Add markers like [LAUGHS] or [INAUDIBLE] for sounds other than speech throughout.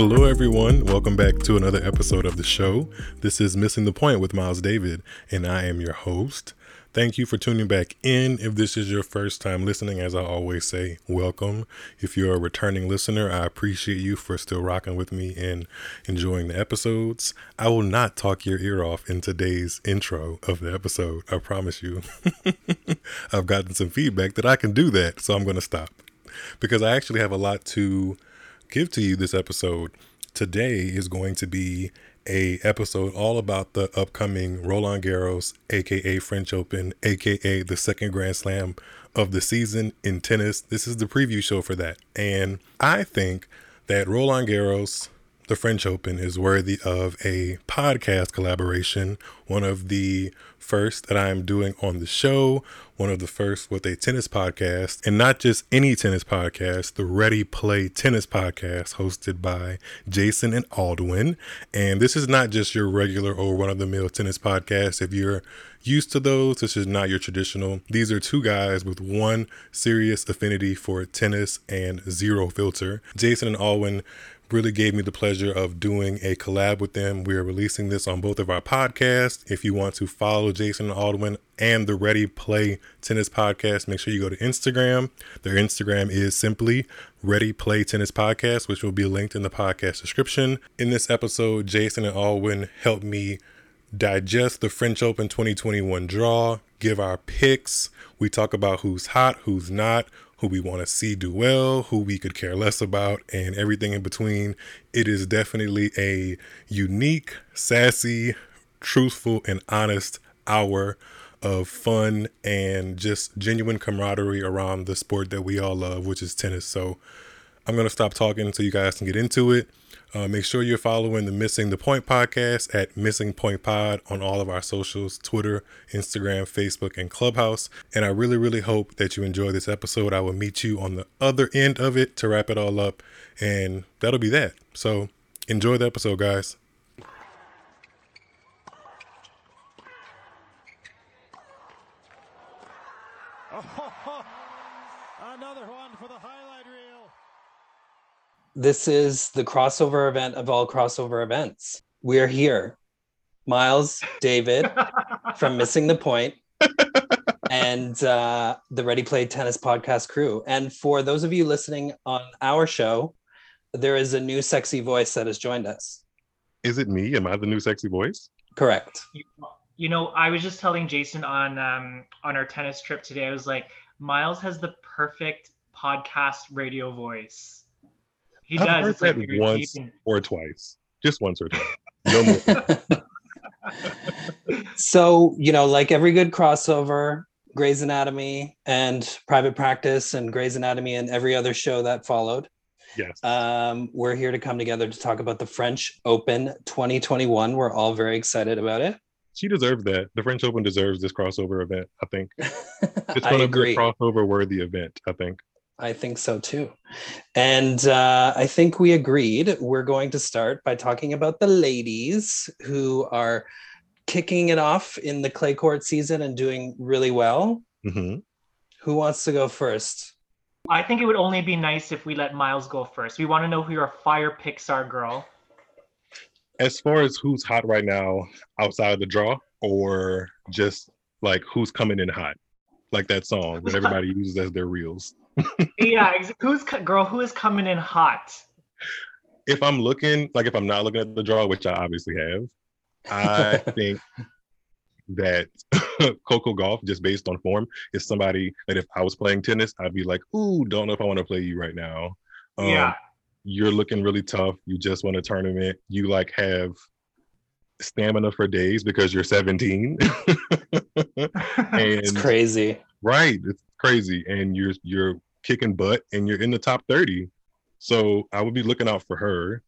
Hello, everyone. Welcome back to another episode of the show. This is Missing the Point with Miles David, and I am your host. Thank you for tuning back in. If this is your first time listening, as I always say, welcome. If you're a returning listener, I appreciate you for still rocking with me and enjoying the episodes. I will not talk your ear off in today's intro of the episode. I promise you. [LAUGHS] I've gotten some feedback that I can do that, so I'm going to stop because I actually have a lot to give to you this episode today is going to be a episode all about the upcoming Roland Garros, aka French Open, aka the second Grand Slam of the season in tennis. This is the preview show for that. And I think that Roland Garros, the French Open, is worthy of a podcast collaboration, one of the first that I'm doing on the show, one of the first with a tennis podcast, and not just any tennis podcast, the Ready Play Tennis podcast hosted by Jason and Aldwin. And this is not just your regular or one of the mill tennis podcast. If you're used to those, this is not your traditional. These are two guys with one serious affinity for tennis and zero filter. Jason and Aldwin really gave me the pleasure of doing a collab with them. We are releasing this on both of our podcasts. If you want to follow Jason and Aldwin and the Ready Play Tennis Podcast, make sure you go to Instagram. Their Instagram is simply Ready Play Tennis Podcast, which will be linked in the podcast description. In this episode, Jason and Aldwin helped me digest the French Open 2021 draw, give our picks. We talk about who's hot, who's not, who we want to see do well, who we could care less about, and everything in between. It is definitely a unique, sassy, truthful, and honest hour of fun and just genuine camaraderie around the sport that we all love, which is tennis. So I'm going to stop talking so you guys can get into it. Uh, make sure you're following the Missing the Point podcast at Missing Point Pod on all of our socials Twitter, Instagram, Facebook, and Clubhouse. And I really, really hope that you enjoy this episode. I will meet you on the other end of it to wrap it all up. And that'll be that. So enjoy the episode, guys. Another one for the highlight reel. This is the crossover event of all crossover events. We're here. Miles, David [LAUGHS] from Missing the Point, and uh, the Ready Play Tennis podcast crew. And for those of you listening on our show, there is a new sexy voice that has joined us. Is it me? Am I the new sexy voice? Correct. You, you know, I was just telling Jason on um, on our tennis trip today. I was like, Miles has the perfect podcast radio voice. He I've does. heard It's like that very once deep and- or twice. Just once or twice. [LAUGHS] No more. so, you know, like every good crossover, Grey's Anatomy and Private Practice and Grey's Anatomy and every other show that followed. yes. Um, we're here to come together to talk about the French Open 2021. We're all very excited about it. she deserves that. The French Open deserves this crossover event, I think. [LAUGHS] It's I going to agree. be a crossover worthy event, I think. I think so too. And uh, I think we agreed we're going to start by talking about the ladies who are kicking it off in the clay court season and doing really well. hmm Who wants to go first? I think it would only be nice if we let Miles go first. We want to know who your fire picks are, girl. As far as who's hot right now outside of the draw, or just like who's coming in hot, like that song that everybody uses as their reels. yeah, [LAUGHS] who's girl? Who is coming in hot? If I'm looking, like if I'm not looking at the draw, which I obviously have, I [LAUGHS] think that [LAUGHS] Coco Gauff, just based on form, is somebody that if I was playing tennis, I'd be like, ooh, don't know if I want to play you right now. Um, yeah, you're looking really tough. You just won a tournament. You like have stamina for days because you're 17. [LAUGHS] [LAUGHS] It's crazy. right, it's crazy. And you're you're kicking butt and you're in the top 30. So I would be looking out for her.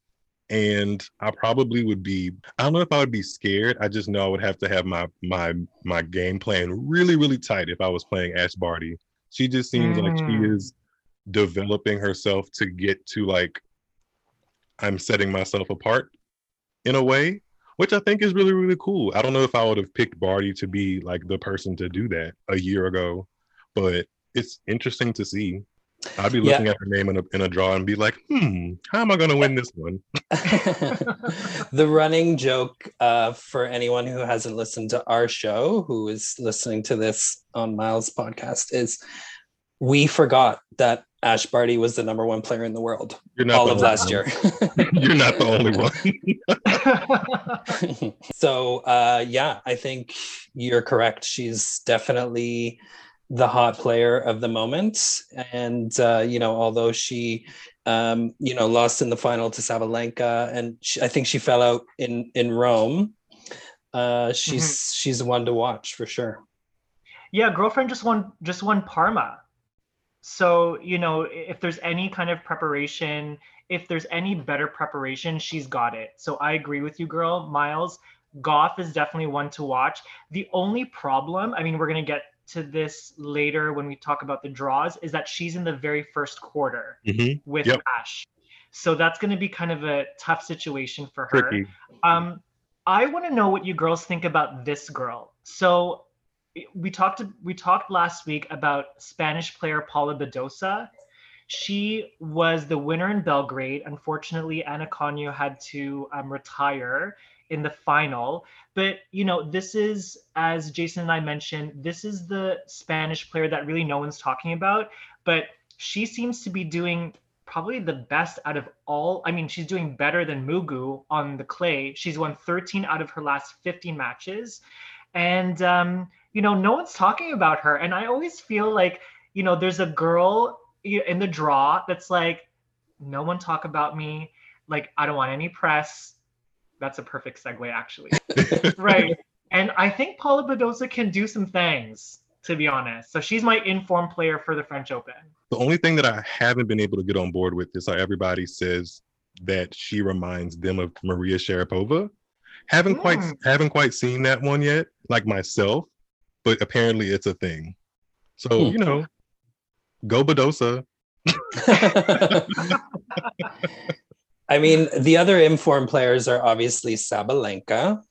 And I probably would be, I don't know if I would be scared. I just know I would have to have my my my game plan really, really tight if I was playing Ash Barty. She just seems like she Mm. is developing herself to get to like I'm setting myself apart in a way, which I think is really, really cool. I don't know if I would have picked Barty to be like the person to do that a year ago, but it's interesting to see. I'd be Yeah. looking at her name in a, in a draw and be like, hmm, how am I going to win this one? [LAUGHS] [LAUGHS] the running joke uh, for anyone who hasn't listened to our show, who is listening to this on Miles' podcast, is we forgot that Ash Barty was the number one player in the world You're not all the of only last one. year. [LAUGHS] You're not the only one. [LAUGHS] [LAUGHS] so uh, yeah, I think you're correct. She's definitely the hot player of the moment, and uh, you know, although she, um, you know, lost in the final to Sabalenka, and she, I think she fell out in in Rome. Uh, she's she's one to watch for sure. yeah, girlfriend just won just won Parma. So, you know, if there's any kind of preparation, if there's any better preparation, she's got it. So I agree with you, girl. Miles, Gauff is definitely one to watch. The only problem, I mean, we're going to get to this later when we talk about the draws, is that she's in the very first quarter Mhm. with Yep. Ash. So that's going to be kind of a tough situation for her. Tricky. Um, I want to know what you girls think about this girl. So we talked we talked last week about Spanish player Paula Badosa. She was the winner in Belgrade. Unfortunately, Ana Konjuh had to um, retire in the final. But you know, this is as Jason and I mentioned, this is the Spanish player that really no one's talking about. But she seems to be doing probably the best out of all. I mean, she's doing better than Mugu on the clay. She's won 13 out of her last 15 matches. And, um, you know, no one's talking about her. And I always feel like, you know, there's a girl in the draw that's like, no one talk about me. Like, I don't want any press. That's a perfect segue, actually. [LAUGHS] right. And I think Paula Badosa can do some things, to be honest. So she's my informed player for the French Open. The only thing that I haven't been able to get on board with is how everybody says that she reminds them of Maria Sharapova. Haven't quite Hmm. haven't quite seen that one yet, like myself, but apparently it's a thing. So Hmm. you know, go Badosa. [LAUGHS] I mean, the other informed players are obviously Sabalenka.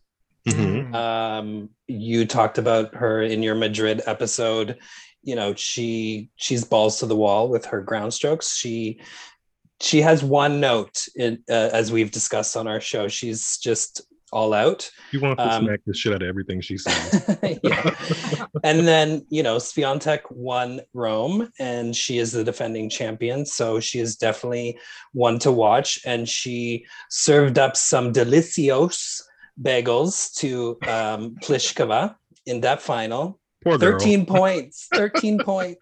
Mhm. Um, you talked about her in your Madrid episode. You know, she she's balls to the wall with her ground strokes. She she has one note in uh, as we've discussed on our show. She's just all out. You want to Um, smack the shit out of everything she. [LAUGHS] Yeah. and then you know Swiatek won Rome, and she is the defending champion. So she is definitely one to watch. And she served up some delicios bagels to um, Pliskova in that final. Poor girl. Thirteen [LAUGHS] points. Thirteen points.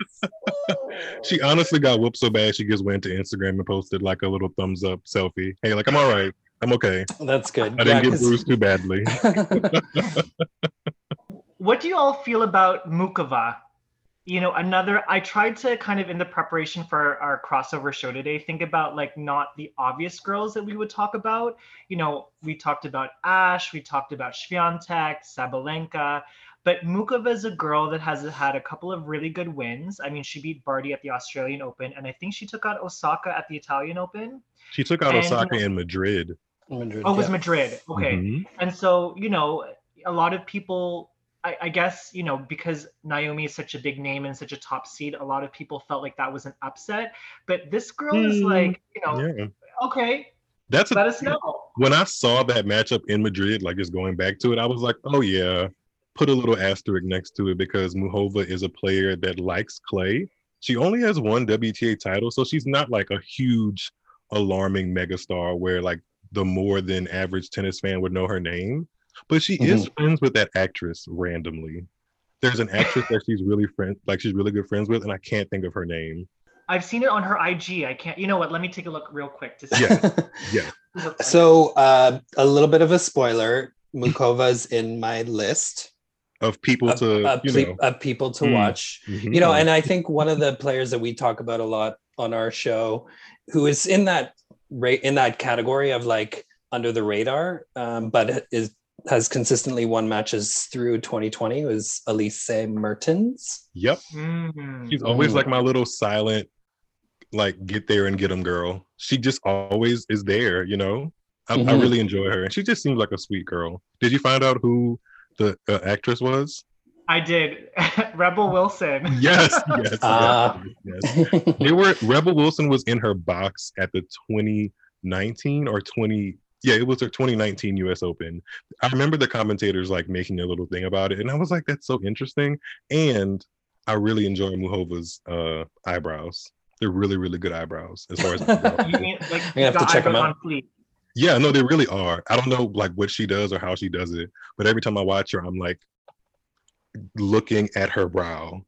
She honestly got whooped so bad she just went to Instagram and posted like a little thumbs up selfie. Hey, like I'm all right. I'm okay. That's good. I didn't Yeah, get 'cause- bruised too badly. [LAUGHS] what do you all feel about Muchova? You know, another, I tried to kind of in the preparation for our crossover show today, think about like not the obvious girls that we would talk about. You know, we talked about Ash, we talked about Swiatek, Sabalenka, but Muchova is a girl that has had a couple of really good wins. I mean, she beat Barty at the Australian Open, and I think she took out Osaka at the Italian Open. She took out And- Osaka in Madrid. Madrid, Oh, it was yeah. Madrid. Okay. Mhm. And so, you know, a lot of people, I, I guess, you know, because Naomi is such a big name and such a top seed, a lot of people felt like that was an upset. But this girl is Hmm, like, you know, Yeah. okay, That's a, let us know. when I saw that matchup in Madrid, like just going back to it, I was like, oh yeah, put a little asterisk next to it because Muchova is a player that likes clay. She only has one WTA title, so she's not like a huge, alarming megastar where like the more than average tennis fan would know her name. But she is friends with that actress randomly. There's an actress that she's really friend, like she's really good friends with, and I can't think of her name. I've seen it on her IG. I can't, you know what? Let me take a look real quick to see. Yeah. [LAUGHS] Yeah. who looks like- so uh, a little bit of a spoiler. Muchova's in my list Of people of, to, of you ple- know, of people to Hmm. watch. mhm. you know and i think one of the players that we talk about a lot on our show who is in that rate in that category of like under the radar um, but is has consistently won matches through 2020 was elise mertens yep. Mhm. She's always Ooh. like my little silent, like get there and get them girl. She just always is there, you know. I, I Mhm. really enjoy her, and she just seems like a sweet girl. Did you find out who the uh, actress was? I did. [LAUGHS] Rebel Wilson. [LAUGHS] Yes, yes, Ah. yes, yes. They were Rebel Wilson was in her box at the 2019 or 20 yeah, it was her 2019 US Open. I remember the commentators like making a little thing about it, and I was like, that's so interesting. And I really enjoy Muchova's uh eyebrows. They're really, really good eyebrows as far as [LAUGHS] You mean like gonna have to got check 'em eyebrows out. Yeah, no, they really are. I don't know like what she does or how she does it, but every time I watch her, I'm like looking at her brow.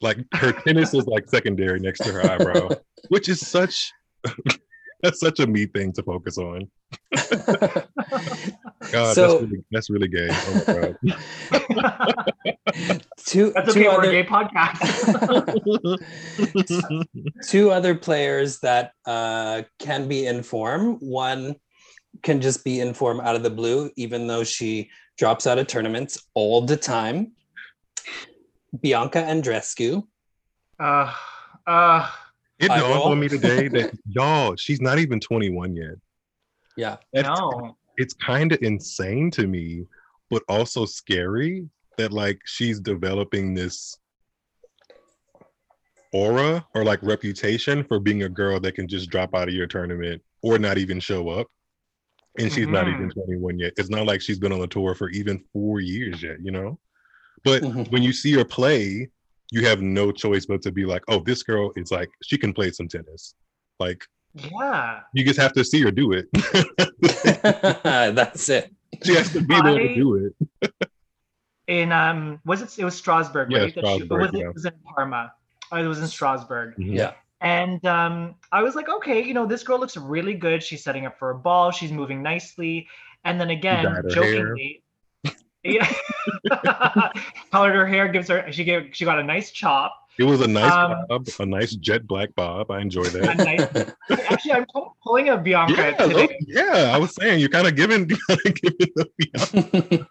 Like her [LAUGHS] tennis is like secondary next to her eyebrow, [LAUGHS] which is such [LAUGHS] that's such a me thing to focus on. God, So- that's really that's really gay. Oh my god. two That's two okay. We're other a gay podcast. two other players that uh, can be in form. One can just be in form out of the blue, even though she drops out of tournaments all the time. Bianca Andrescu. uh, uh, It dawned on me today that [LAUGHS] y'all, she's not even 21 yet. Yeah. That's no. it's kind of insane to me, but also scary that like she's developing this aura or like reputation for being a girl that can just drop out of your tournament or not even show up. And she's not Mhm. even 21 yet. It's not like she's been on the tour for even four years yet, you know? But Mhm. when you see her play, you have no choice but to be like, oh, this girl is like, she can play some tennis. Like, Yeah. you just have to see her do it. [LAUGHS] That's it. she has to be there to do it. In um, was it? It was Strasbourg, Yeah, right? That she- Strasbourg, was it, yeah. it was in Parma. Oh, it was in Strasbourg. Yeah. And um, I was like, okay, you know, this girl looks really good. She's setting up for a ball. She's moving nicely. And then again, dyed her jokingly, yeah, [LAUGHS] colored her hair, gives her. She gave. She got a nice chop. It was a nice Um, bob, a nice jet black bob. I enjoy that. nice. Actually, I'm pulling a Bianca Yeah, today. yeah. I was saying you're kind of giving, [LAUGHS] you kind of giving the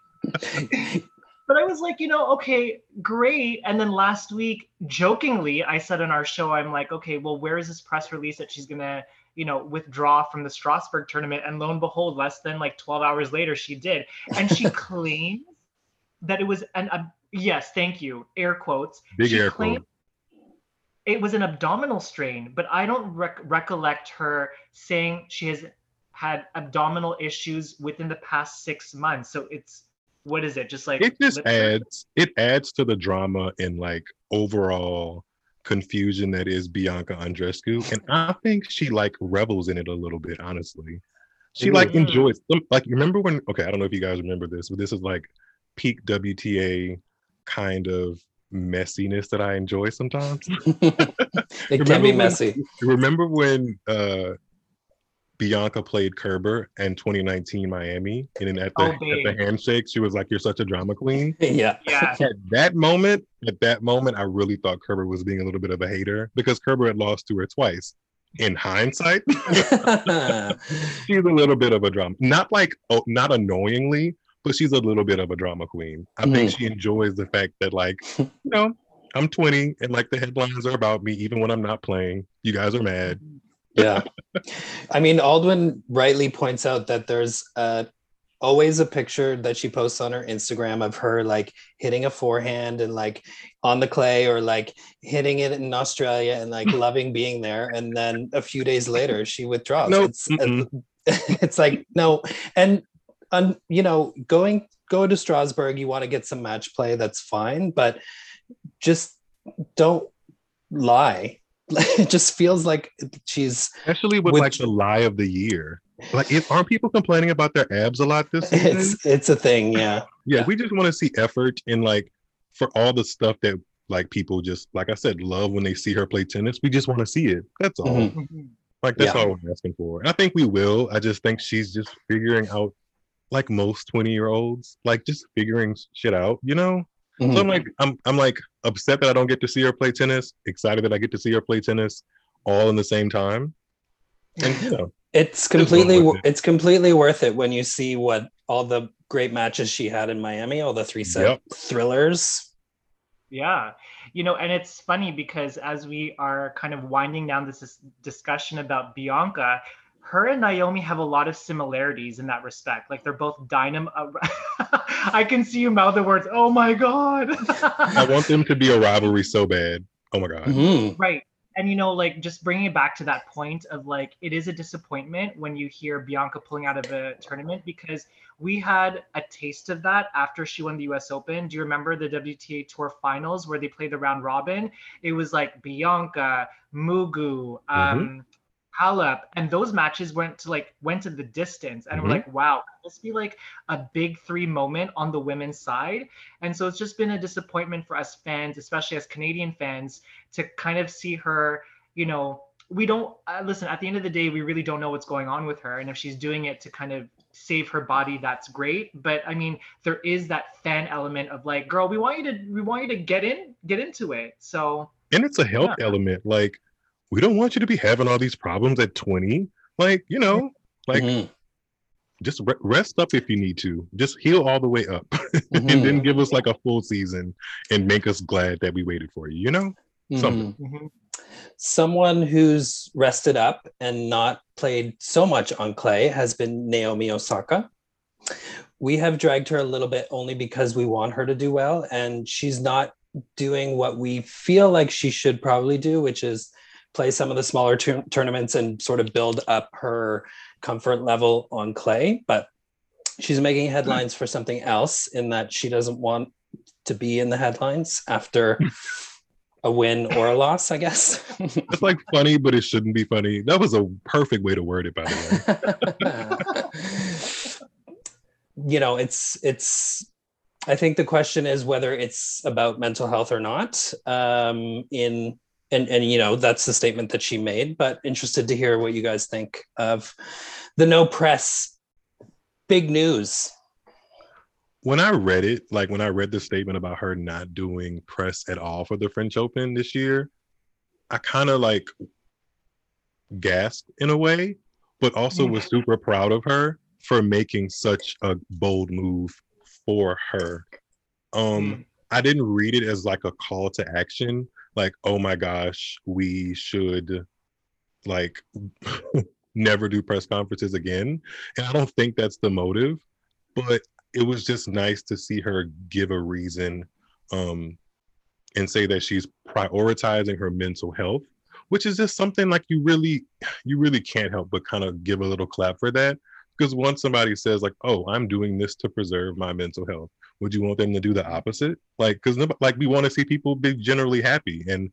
[LAUGHS] But I was like, you know, okay, great. And then last week, jokingly, I said on our show, I'm like, okay, well, where is this press release that she's gonna, you know, withdraw from the Strasbourg tournament? And lo and behold, less than like 12 hours later, she did. And she [LAUGHS] claims that it was an yes, thank you, air quotes. big She air claimed quote. It was an abdominal strain, but I don't rec- recollect her saying she has had abdominal issues within the past six months. So it's what is it? Just like It just adds, it adds to the drama and like overall confusion that is Bianca Andrescu, and I think she like revels in it a little bit. Honestly, she like Mhm. enjoys. Some, like remember when? Okay, I don't know if you guys remember this, but this is like peak WTA kind of messiness that I enjoy sometimes. [LAUGHS] it can Remember be when- messy. Remember when uh Bianca played Kerber in 2019 Miami, and then at the, Oh, at the babe. handshake, she was like, "You're such a drama queen." [LAUGHS] yeah. Yeah. At that moment, at that moment, I really thought Kerber was being a little bit of a hater because Kerber had lost to her twice. In hindsight, [LAUGHS] [LAUGHS] she's a little bit of a drama. Not like, oh, not annoyingly, but she's a little bit of a drama queen. I think mm. she enjoys the fact that, like, you know, I'm 20 and like the headlines are about me, even when I'm not playing. You guys are mad. Yeah. I mean, Aldwin rightly points out that there's uh, always a picture that she posts on her Instagram of her like hitting a forehand and like on the clay or like hitting it in Australia and like [LAUGHS] loving being there. And then a few days later, she withdraws. Nope. It's, [LAUGHS] it's like, no. And, um, you know, going, go to Strasbourg, you want to get some match play, that's fine. But just don't lie. It [LAUGHS] just feels like she's Especially with Which- like the lie of the year. Like, if, aren't people complaining about their abs a lot this season? it's it's a thing yeah yeah, [LAUGHS] yeah. we just want to see effort and like for all the stuff that like people just like I said love when they see her play tennis. We just want to see it. That's all. Mhm. Mhm. Like that's Yeah. all we're asking for. And I think we will. I just think she's just figuring out like most 20 year olds, like just figuring shit out, you know? So Mhm. I'm like, I'm I'm like upset that I don't get to see her play tennis, excited that I get to see her play tennis all in the same time. And you know, it's completely with it. it's completely worth it when you see what all the great matches she had in Miami all the three set Yep. thrillers Yeah. You know, and it's funny because as we are kind of winding down this discussion about Bianca, her and Naomi have a lot of similarities in that respect. Like they're both dynamo. [LAUGHS] I can see you mouth the words. Oh my god. I want them to be a rivalry so bad. Oh my god. Mhm. right. And you know, like just bringing it back to that point of like, it is a disappointment when you hear Bianca pulling out of a tournament because we had a taste of that after she won the US Open. Do you remember the WTA Tour finals where they played the round robin? It was like Bianca, Mugu, um, Halep, and those matches went to like went to the distance, and Mhm. we're like, wow, this be like a big three moment on the women's side? And so it's just been a disappointment for us fans, especially as Canadian fans, to kind of see her, you know, we don't uh, listen at the end of the day we really don't know what's going on with her and if she's doing it to kind of save her body that's great but i mean there is that fan element of like girl we want you to we want you to get in get into it so And it's a health element. Like, we don't want you to be having all these problems at 20. Like, you know, like Mhm. just re- rest up if you need to. Just heal all the way up [LAUGHS] and Mhm. then give us like a full season and make us glad that we waited for you, you know? something. Mhm. Someone who's rested up and not played so much on clay has been Naomi Osaka. We have dragged her a little bit only because we want her to do well, and she's not doing what we feel like she should probably do, which is play some of the smaller tour- tournaments and sort of build up her comfort level on clay. But she's making headlines for something else in that she doesn't want to be in the headlines after a win or a loss, I guess. It's like funny, but it shouldn't be funny. That was a perfect way to word it, by the way. [LAUGHS] you know, it's it's I think the question is whether it's about mental health or not. Um in and and you know, that's the statement that she made, but interested to hear what you guys think of the no press big news. when I read it, like when I read the statement about her not doing press at all for the French Open this year, I kind of like gasped in a way, but also was super proud of her for making such a bold move for her. Um, I didn't read it as like a call to action, like, oh my gosh, we should like [LAUGHS] never do press conferences again. And I don't think that's the motive, but it was just nice to see her give a reason um and say that she's prioritizing her mental health which is just something like you really you really can't help but kind of give a little clap for that because once somebody says like oh i'm doing this to preserve my mental health would you want them to do the opposite like because like we want to see people be generally happy and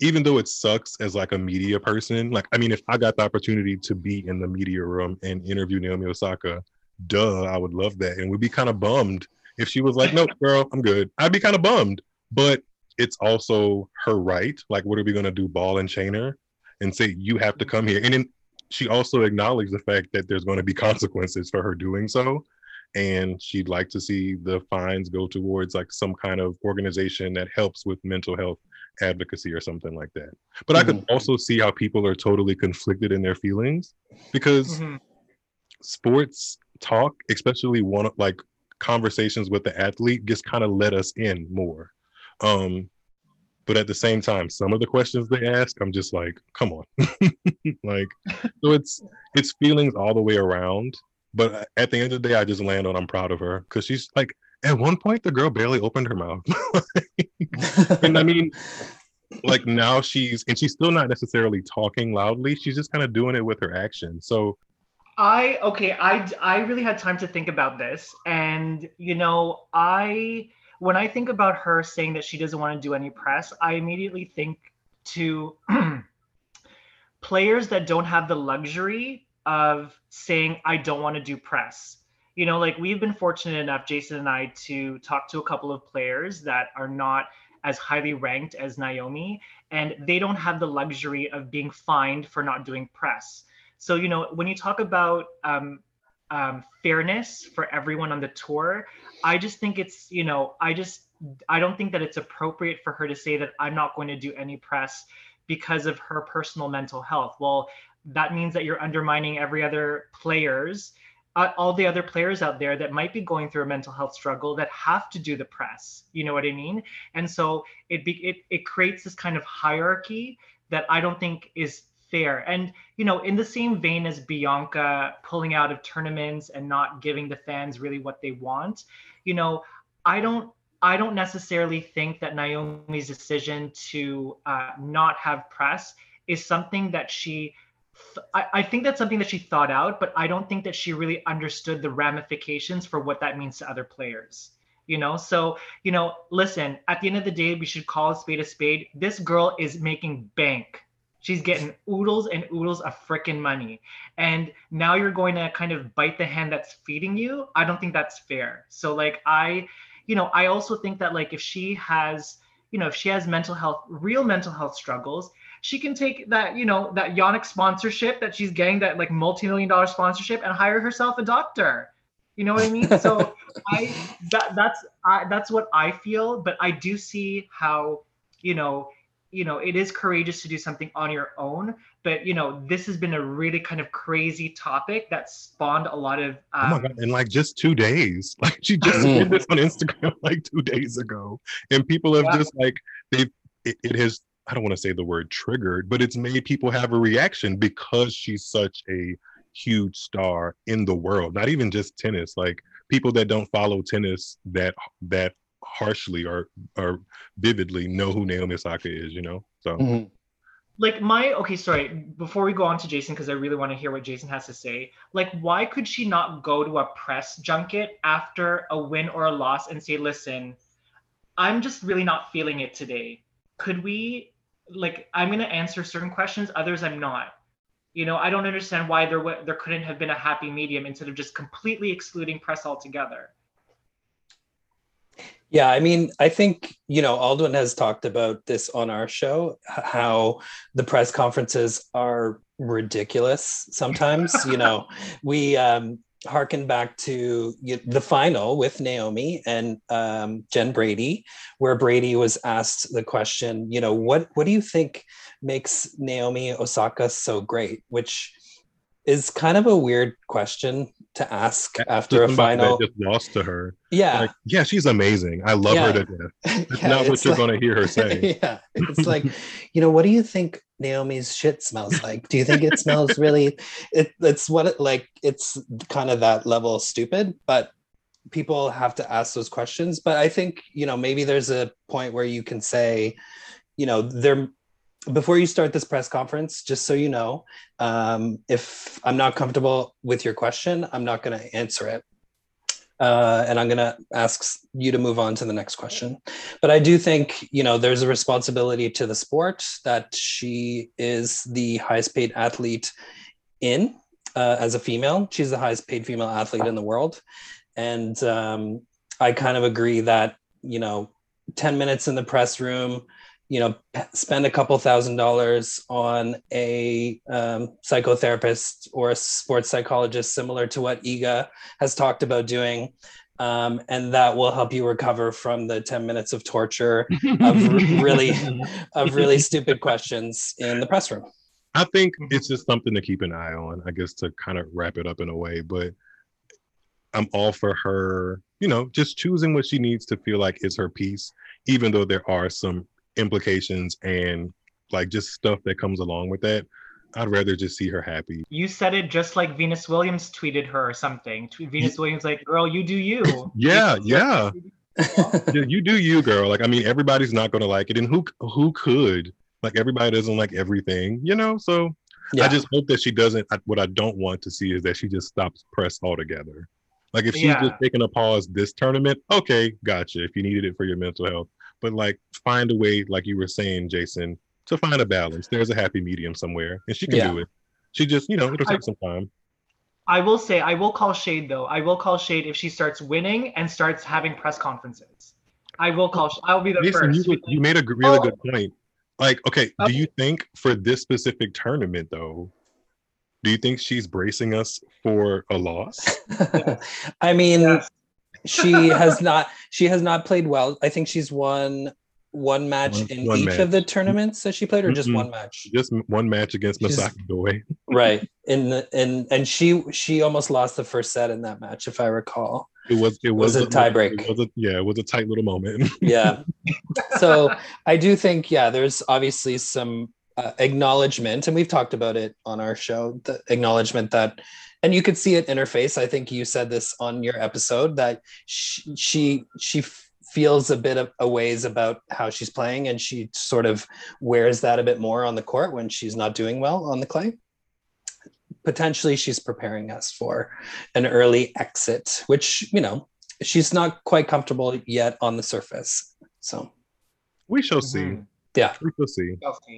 even though it sucks as like a media person like i mean if i got the opportunity to be in the media room and interview naomi osaka duh, I would love that. And we'd be kind of bummed if she was like, nope, girl, I'm good. I'd be kind of bummed. But it's also her right. Like, what are we going to do? Ball and chain her and say, you have to come here. And then she also acknowledged the fact that there's going to be consequences for her doing so. And she'd like to see the fines go towards like some kind of organization that helps with mental health advocacy or something like that. But I could also see how people are totally conflicted in their feelings because Mhm. sports talk, especially one of like conversations with the athlete, just kind of let us in more. Um, but at the same time, some of the questions they ask, I'm just like, come on, [LAUGHS] like, so it's it's feelings all the way around. But at the end of the day, I just land on I'm proud of her because she's like, at one point, the girl barely opened her mouth, [LAUGHS] and I mean, like now she's and she's still not necessarily talking loudly. She's just kind of doing it with her action. So I okay, I I really had time to think about this and you know, I when I think about her saying that she doesn't want to do any press, I immediately think to [CLEARS THROAT] players that don't have the luxury of saying I don't want to do press. You know, like we've been fortunate enough Jason and I to talk to a couple of players that are not as highly ranked as Naomi and they don't have the luxury of being fined for not doing press. So, you know, when you talk about um, um, fairness for everyone on the tour, I just think it's, you know, I just, I don't think that it's appropriate for her to say that I'm not going to do any press because of her personal mental health. Well, that means that you're undermining every other players, uh, all the other players out there that might be going through a mental health struggle that have to do the press. You know what I mean? And so it be, it it creates this kind of hierarchy that I don't think is fair. And you know, in the same vein as Bianca pulling out of tournaments and not giving the fans really what they want, you know, I don't I don't necessarily think that Naomi's decision to uh, not have press is something that she. I, I think that's something that she thought out, but I don't think that she really understood the ramifications for what that means to other players you know so you know listen at the end of the day we should call a spade a spade this girl is making bank she's getting oodles and oodles of freaking money and now you're going to kind of bite the hand that's feeding you i don't think that's fair so like i you know, I also think that like if she has, you know, if she has mental health, real mental health struggles, she can take that, you know, that Yonex sponsorship that she's getting, that like multi-million dollar sponsorship, and hire herself a doctor. You know what I mean? So [LAUGHS] I that that's I, that's what I feel, but I do see how, you know, you know, it is courageous to do something on your own, but you know this has been a really kind of crazy topic that spawned a lot of um, oh my god in like just two days [LAUGHS] like she just did mm-hmm. this on instagram [LAUGHS] like two days ago and people have yeah. just like they've it, it has i don't want to say the word triggered but it's made people have a reaction because she's such a huge star in the world not even just tennis like people that don't follow tennis that that harshly or or vividly know who naomi osaka is you know? So. Mm-hmm. Like my okay sorry before we go on to jason because i really want to hear what jason has to say like why could she not go to a press junket after a win or a loss and say listen i'm just really not feeling it today. Could we like i'm going to answer certain questions others i'm not. You know i don't understand why there w- there couldn't have been a happy medium instead of just completely excluding press altogether yeah, I mean, I think, you know, Aldwin has talked about this on our show, how the press conferences are ridiculous sometimes. you know, [LAUGHS] we um, harken back to the final with Naomi and um, Jen Brady, where Brady was asked the question, you know, what, what do you think makes Naomi Osaka so great? Which is kind of a weird question to ask after a final. just lost to her. Yeah, like, yeah, she's amazing. I love yeah. her to death. [LAUGHS] That's yeah, not what you're like, going to hear her [LAUGHS] say. Yeah, it's like, [LAUGHS] you know, what do you think Naomi's shit smells like? Do you think it smells really? It, it's what it like. It's kind of that level stupid, but people have to ask those questions. But I think you know maybe there's a point where you can say, you know, there before you start this press conference, just so you know, um, if I'm not comfortable with your question, I'm not going to answer it. Uh, and I'm going to ask you to move on to the next question. But I do think, you know, there's a responsibility to the sport that she is the highest paid athlete in uh, as a female. She's the highest paid female athlete in the world. And um, I kind of agree that, you know, 10 minutes in the press room, you know spend a couple thousand dollars on a um, psychotherapist or a sports psychologist similar to what iga has talked about doing um, and that will help you recover from the 10 minutes of torture of [LAUGHS] really [LAUGHS] of really stupid questions in the press room. I think it's just something to keep an eye on i guess to kind of wrap it up in a way but i'm all for her you know just choosing what she needs to feel like is her piece even though there are some implications and like just stuff that comes along with that. I'd rather just see her happy. You said it just like Venus Williams tweeted her or something. Venus Williams like, "Girl, you do you." [LAUGHS] yeah, yeah. [LAUGHS] you do you, girl. Like, I mean, everybody's not gonna like it, and who who could? Like, everybody doesn't like everything, you know. So, yeah. I just hope that she doesn't. What I don't want to see is that she just stops press altogether. Like, if she's yeah. just taking a pause this tournament, okay, gotcha. If you needed it for your mental health, but like find a way, like you were saying, Jason, to find a balance. There's a happy medium somewhere, and she can yeah. do it. She just, you know, it'll take I, some time. I will say, I will call shade though. I will call shade if she starts winning and starts having press conferences. I will call. I'll be the Jason, first. You, you made a really oh. good point. Like, okay, okay, do you think for this specific tournament though? Do you think she's bracing us for a loss? [LAUGHS] I mean, yes she has not she has not played well. I think she's won one match one, in one each match. of the tournaments that she played, or just mm-hmm. one match? Just one match against Misaki Doi. [LAUGHS] right. In the in and she she almost lost the first set in that match, if I recall. It was it was, was a, tiebreak. It was a, yeah, it was a tight little moment. [LAUGHS] yeah. So I do think yeah, there's obviously some uh, acknowledgement, and we've talked about it on our show. The acknowledgement that, and you could see it in her face. I think you said this on your episode that she she, she feels a bit of a ways about how she's playing, and she sort of wears that a bit more on the court when she's not doing well on the clay potentially she's preparing us for an early exit, which, you know, she's not quite comfortable yet on the surface. So we shall see. Mhm. Yeah, We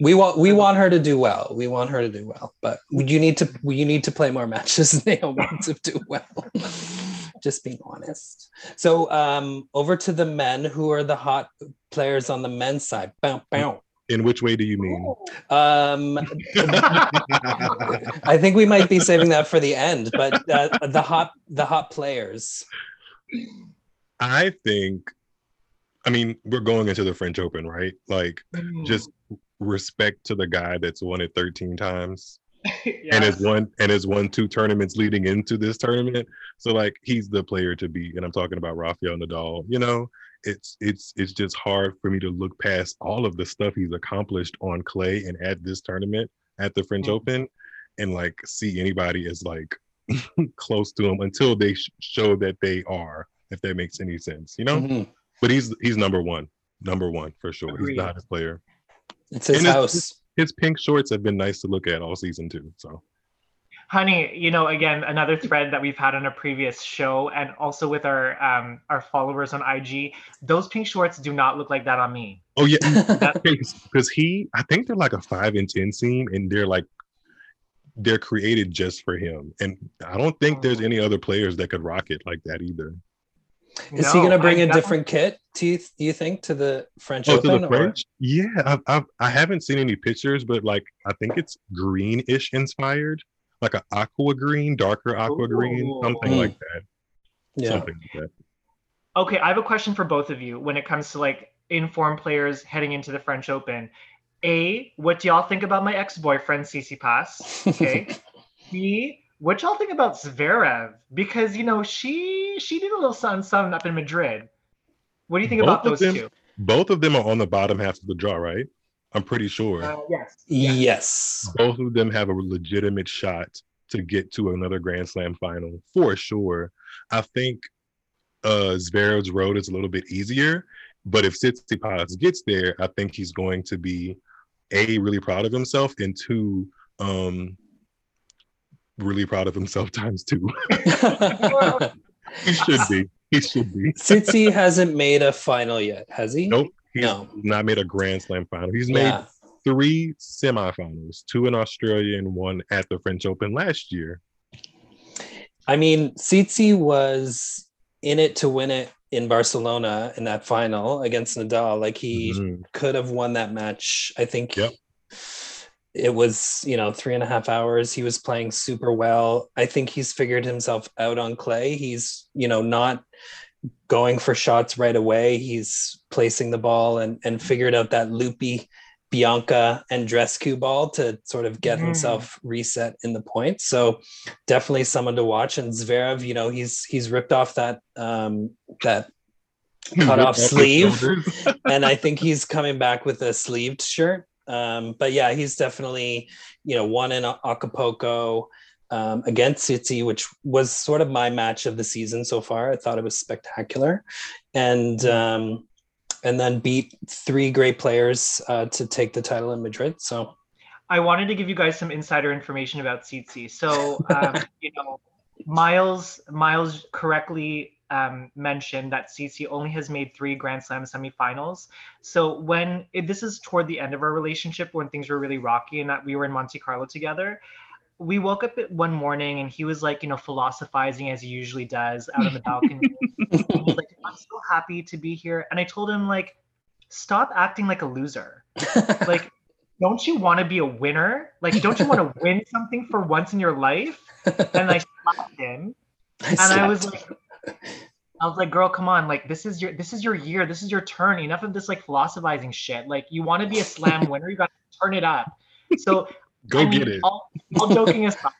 we want we want her to do well. We want her to do well, but you need to you need to play more matches. [LAUGHS] Naomi to do well. Just being honest. So um over to the men who are the hot players on the men's side. Bow, bow. In which way do you mean? Um I think we might be saving that for the end, but uh, the hot the hot players. I think, I mean, we're going into the French Open, right? Like, Mm. just respect to the guy that's won it 13 times [LAUGHS] Yeah. and has won and has won two tournaments leading into this tournament. So like he's the player to beat. And I'm talking about Rafael Nadal. You know, it's it's it's just hard for me to look past all of the stuff he's accomplished on clay and at this tournament at the French Mhm. Open and like see anybody as like [LAUGHS] close to him until they sh- show that they are, if that makes any sense, you know? Mhm. But he's he's number one, number one for sure. He's Agreed. the hottest player. It's his And it's- house. His pink shorts have been nice to look at all season too. So honey you know again another thread that we've had on a previous show and also with our um our followers on ig those pink shorts do not look like that on me oh yeah, [LAUGHS] because [LAUGHS] he I think they're like a five and ten seam, and they're like they're created just for him. And I don't think there's any other players that could rock it like that either. Is he going to bring I a definitely- different kit? Do you, do you think to the French Oh, to Open? the or- French? Yeah, I've, I've I haven't seen any pictures, but like I think it's greenish inspired, like a aqua green, darker aqua green, something Ooh. like that. Hmm. Yeah. Something like that. Okay, I have a question for both of you when it comes to like informed players heading into the French Open. A, what do y'all think about my ex-boyfriend Tsitsipas? [LAUGHS] Okay. B, what y'all think about Zverev? Because you know she she did a little sun sun up in Madrid. What do you think about Both of those them- two? Both of them are on the bottom half of the draw, right? I'm pretty sure. Uh, yes. yes. both of them have a legitimate shot to get to another Grand Slam final for sure. I think uh Zverev's road is a little bit easier, but if Tsitsipas gets there, I think he's going to be a really proud of himself and two um really proud of himself [LAUGHS] times two. [LAUGHS] he should be. He should be. Tsitsi hasn't made a final yet, has he? Nope. He's No. not made a Grand Slam final. He's made Yeah. three semifinals, two in Australia and one at the French Open last year. I mean, Tsitsi was in it to win it in Barcelona in that final against Nadal. Like he Mhm. could have won that match. I think Yep. It was, you know, three and a half hours. He was playing super well. I think he's figured himself out on clay. He's, you know, not going for shots right away. He's placing the ball and and figured out that loopy Bianca Andrescu ball to sort of get Mm. himself reset in the point. So definitely someone to watch. And Zverev, you know, he's he's ripped off that um that cut off sleeve. and I [LAUGHS] think he's coming back with a sleeved shirt. Um, but yeah, he's definitely, you know, won in Acapulco um, against Tsitsi, which was sort of my match of the season so far. I thought it was spectacular, and um, and then beat three great players uh, to take the title in Madrid. So I wanted to give you guys some insider information about Tsitsi. So, um, [LAUGHS] you know, Miles Miles correctly um, mentioned that Tsitsi only has made three Grand Slam semifinals. So when it, this is toward the end of our relationship, when things were really rocky and that we were in Monte Carlo together, we woke up one morning and he was like, you know, philosophizing as he usually does out on the balcony. [LAUGHS] Like, I'm so happy to be here. And I told him like, stop acting like a loser like don't you want to be a winner like don't you want to [LAUGHS] win something for once in your life and i slapped him I and i was like i was like girl come on like this is your this is your year this is your turn enough of this like philosophizing shit like you want to be a slam winner you got to turn it up so Go I mean, get it. All, all joking aside,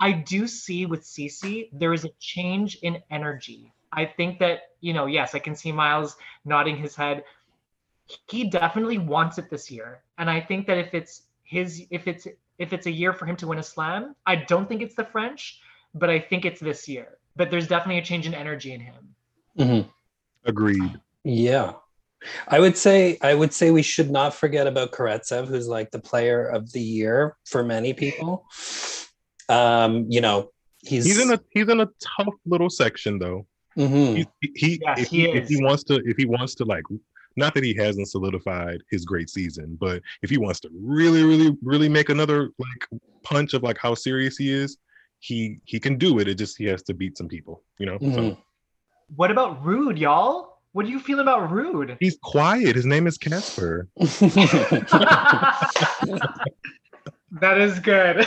I do see with Cece there is a change in energy. I think that you know, yes, I can see Miles nodding his head. He definitely wants it this year, and I think that if it's his if it's if it's a year for him to win a slam, I don't think it's the French, but I think it's this year. But there's definitely a change in energy in him. Mhm. Agreed. Yeah. I would say I would say we should not forget about Karatsev, who's like the player of the year for many people. Um, you know, he's He's in a he's in a tough little section though. Mhm. He, he Yes, if he he, if he wants to if he wants to like not that he hasn't solidified his great season, but if he wants to really really really make another like punch of like how serious he is, he he can do it. It just he has to beat some people, you know. So Mhm. What about Ruud, y'all? What do you feel about Ruud? he's quiet. His name is Casper. [LAUGHS] [LAUGHS] that is good.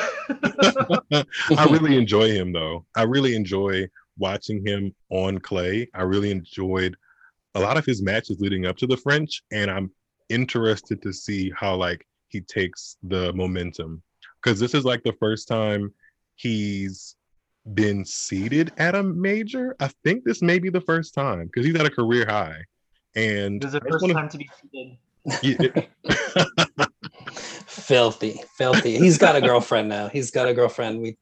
[LAUGHS] I really enjoy him though. I really enjoy watching him on clay. I really enjoyed a lot of his matches leading up to the French, and I'm interested to see how like he takes the momentum because this is like the first time he's been seated at a major. I think this may be the first time because he's at a career high. And this is the first wanna- time to be seated. Yeah, [LAUGHS] filthy, filthy. He's got a girlfriend now. He's got a girlfriend. We It's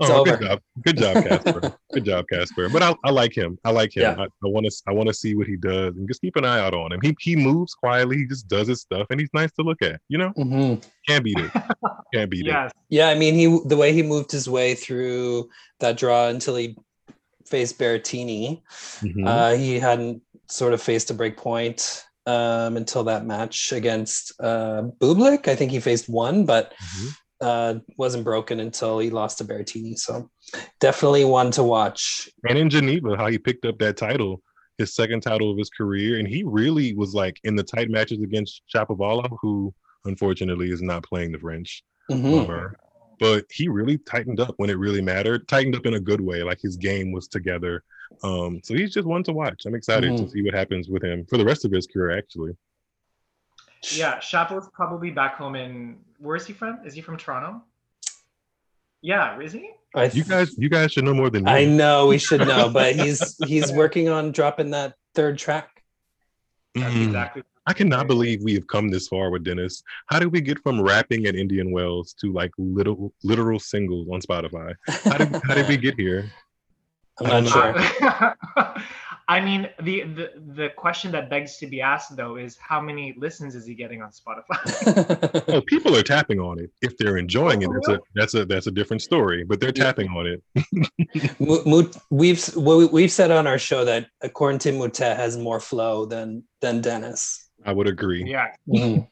oh, good over. job, good job, Casper. good job, Casper. But I, I like him. I like him. Yeah. I want to. I want to see what he does, and just keep an eye out on him. He he moves quietly. He just does his stuff, and he's nice to look at. You know, Mhm. can't beat it. [LAUGHS] Can't beat it. Yes. Yeah, I mean, he the way he moved his way through that draw until he faced Berrettini. Mhm. Uh, he hadn't sort of faced a break point um, until that match against uh, Bublik. I think he faced one, but Mhm. Uh, wasn't broken until he lost to Berrettini. So definitely one to watch. and in Geneva, how he picked up that title, his second title of his career, and he really was like in the tight matches against Shapovalov, who unfortunately is not playing the French. Mhm. But he really tightened up when it really mattered. Tightened up in a good way, like his game was together. Um, so he's just one to watch. I'm excited to Mhm. see what happens with him for the rest of his career. Actually, Yeah, Shapo's probably back home in where is he from? Is he from Toronto? Yeah, is he? I, you guys, you guys should know more than me. I know we should know, but [LAUGHS] he's he's working on dropping that third track. Mm. exactly. I cannot believe we have come this far with Denis. How did we get from rapping at Indian Wells to like little literal singles on Spotify? How did how did we get here? [LAUGHS] I'm not sure. [LAUGHS] I mean, the, the the question that begs to be asked though is how many listens is he getting on Spotify? [LAUGHS] Oh, people are tapping on it. If they're enjoying it, that's a that's a that's a different story. But they're Yeah. tapping on it. [LAUGHS] Mu- Mu- we've we've said on our show that Corentin Moutet has more flow than than Denis. I would agree. yeah. Mhm.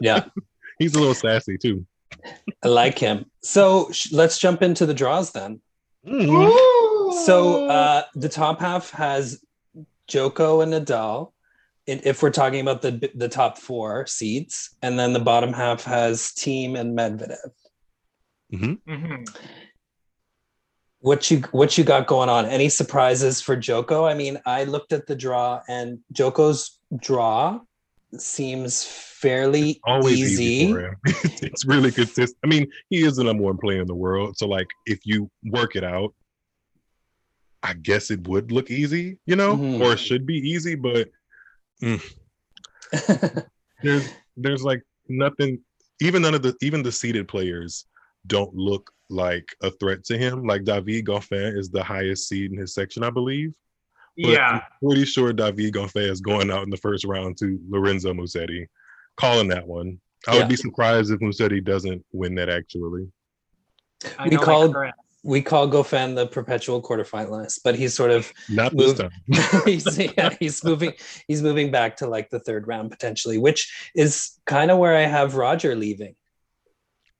yeah, [LAUGHS] He's a little sassy too. I like him. So sh- let's jump into the draws then. Mhm. So uh, the top half has Djoko and Nadal. in- If we're talking about the the top four seeds, and then the bottom half has Thiem and Medvedev. Mhm. What you what you got going on? Any surprises for Djoko? I mean, I looked at the draw, and Djoko's draw seems fairly Always easy. easy, for him. [LAUGHS] it's really consistent. I mean, he is the number one player in the world. So like, if you work it out, I guess it would look easy, you know, Mhm. or it should be easy. But [LAUGHS] there's there's like nothing even none of the even the seeded players don't look like a threat to him like david goffin is the highest seed in his section i believe but Yeah. i'm pretty sure david goffin is going out in the first round to lorenzo musetti calling that one i Yeah. would be surprised if musetti doesn't win that actually I We know my called- current- we call Goffin the perpetual quarterfinalist, but he's sort of not this Move- time [LAUGHS] [LAUGHS] he's yeah, he's moving he's moving back to like the third round potentially, which is kind of where I have Roger leaving.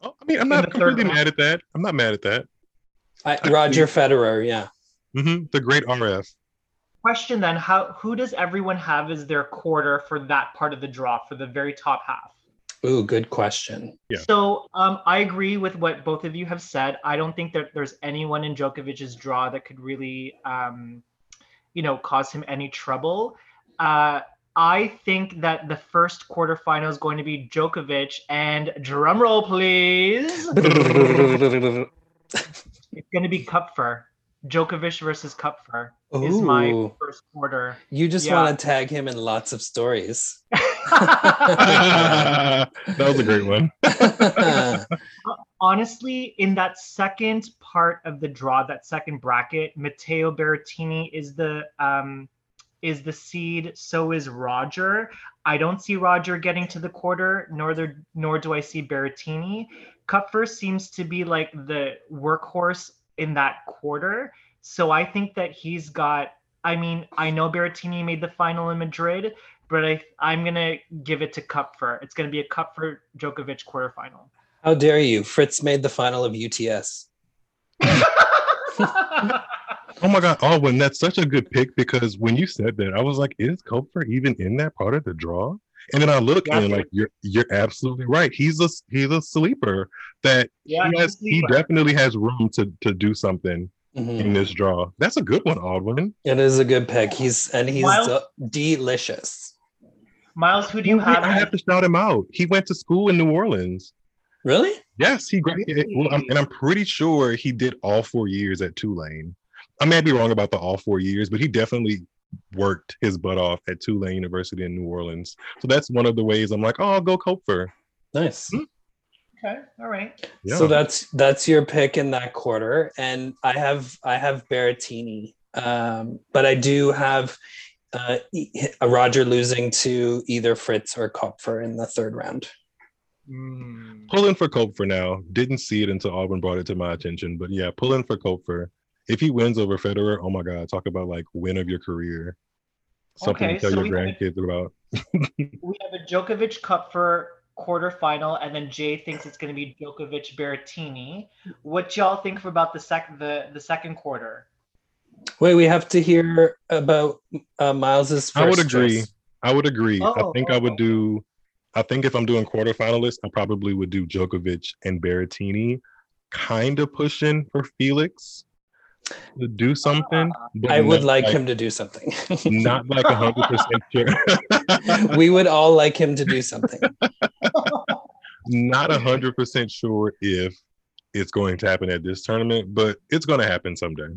oh, i mean i'm not the third round. mad at that i'm not mad at that I, Roger Federer, yeah. hmm the great rf Question then: How who does everyone have as their quarter for that part of the draw for the very top half? Ooh, good question. Yeah. So um, I agree with what both of you have said. I don't think that there's anyone in Djokovic's draw that could really, um, you know, cause him any trouble. Uh, I think that the first quarterfinal is going to be Djokovic, and drumroll please, [LAUGHS] it's going to be Koepfer. Djokovic versus Koepfer is my first quarter. You just Yeah. want to tag him in lots of stories. [LAUGHS] that was a great one. [LAUGHS] Honestly, in that second part of the draw, that second bracket, Matteo Berrettini is the um, is the seed. So is Roger. I don't see Roger getting to the quarter, nor the, nor do I see Berrettini. Koepfer seems to be like the workhorse in that quarter. So I think that he's got. I mean, I know Berrettini made the final in Madrid, but I I'm gonna give it to Koepfer. It's gonna be a Koepfer Djokovic quarterfinal. How dare you? Fritz made the final of UTS. [LAUGHS] Oh my God, Oh, Alwyn, that's such a good pick because when you said that, I was like, is Koepfer even in that part of the draw? And then I look Yeah. and like you're you're absolutely right. He's a he's a sleeper that yeah, he has he's he definitely has room to to do something Mhm. in this draw. That's a good one, Alwyn. It is a good pick. He's and he's Miles- de- delicious. Miles, who do you Wait, have? I have to shout him out. He went to school in New Orleans. Really? Yes, he graduated. Well, I'm, and I'm pretty sure he did all four years at Tulane. I may be wrong about the all four years, but he definitely worked his butt off at Tulane University in New Orleans. So that's one of the ways I'm like, oh, I'll go Koepfer. Nice. Okay, all right. Yeah. So that's that's your pick in that quarter, and I have I have Berrettini, um, but I do have uh, a Roger losing to either Fritz or Koepfer in the third round. Mm. pulling for Koepfer now. Didn't see it until Auburn brought it to my attention. But yeah, pulling for Koepfer. If he wins over Federer, oh my God, talk about like win of your career. Something Okay, to tell so your we have- grandkids about. [LAUGHS] We have a Djokovic Koepfer quarterfinal, and then Jay thinks it's going to be Djokovic Berrettini. What y'all think about the second the the second quarter? Wait, we have to hear about uh, Miles's. I would first agree. choice. I would agree. I Oh, think I would do. I think if I'm doing quarterfinalists, I probably would do Djokovic and Berrettini, kind of pushing for Felix to do something. but I would not like him to do something. [LAUGHS] Not like a hundred percent sure. [LAUGHS] we would all like him to do something. [LAUGHS] not a hundred percent sure if it's going to happen at this tournament, but it's going to happen someday.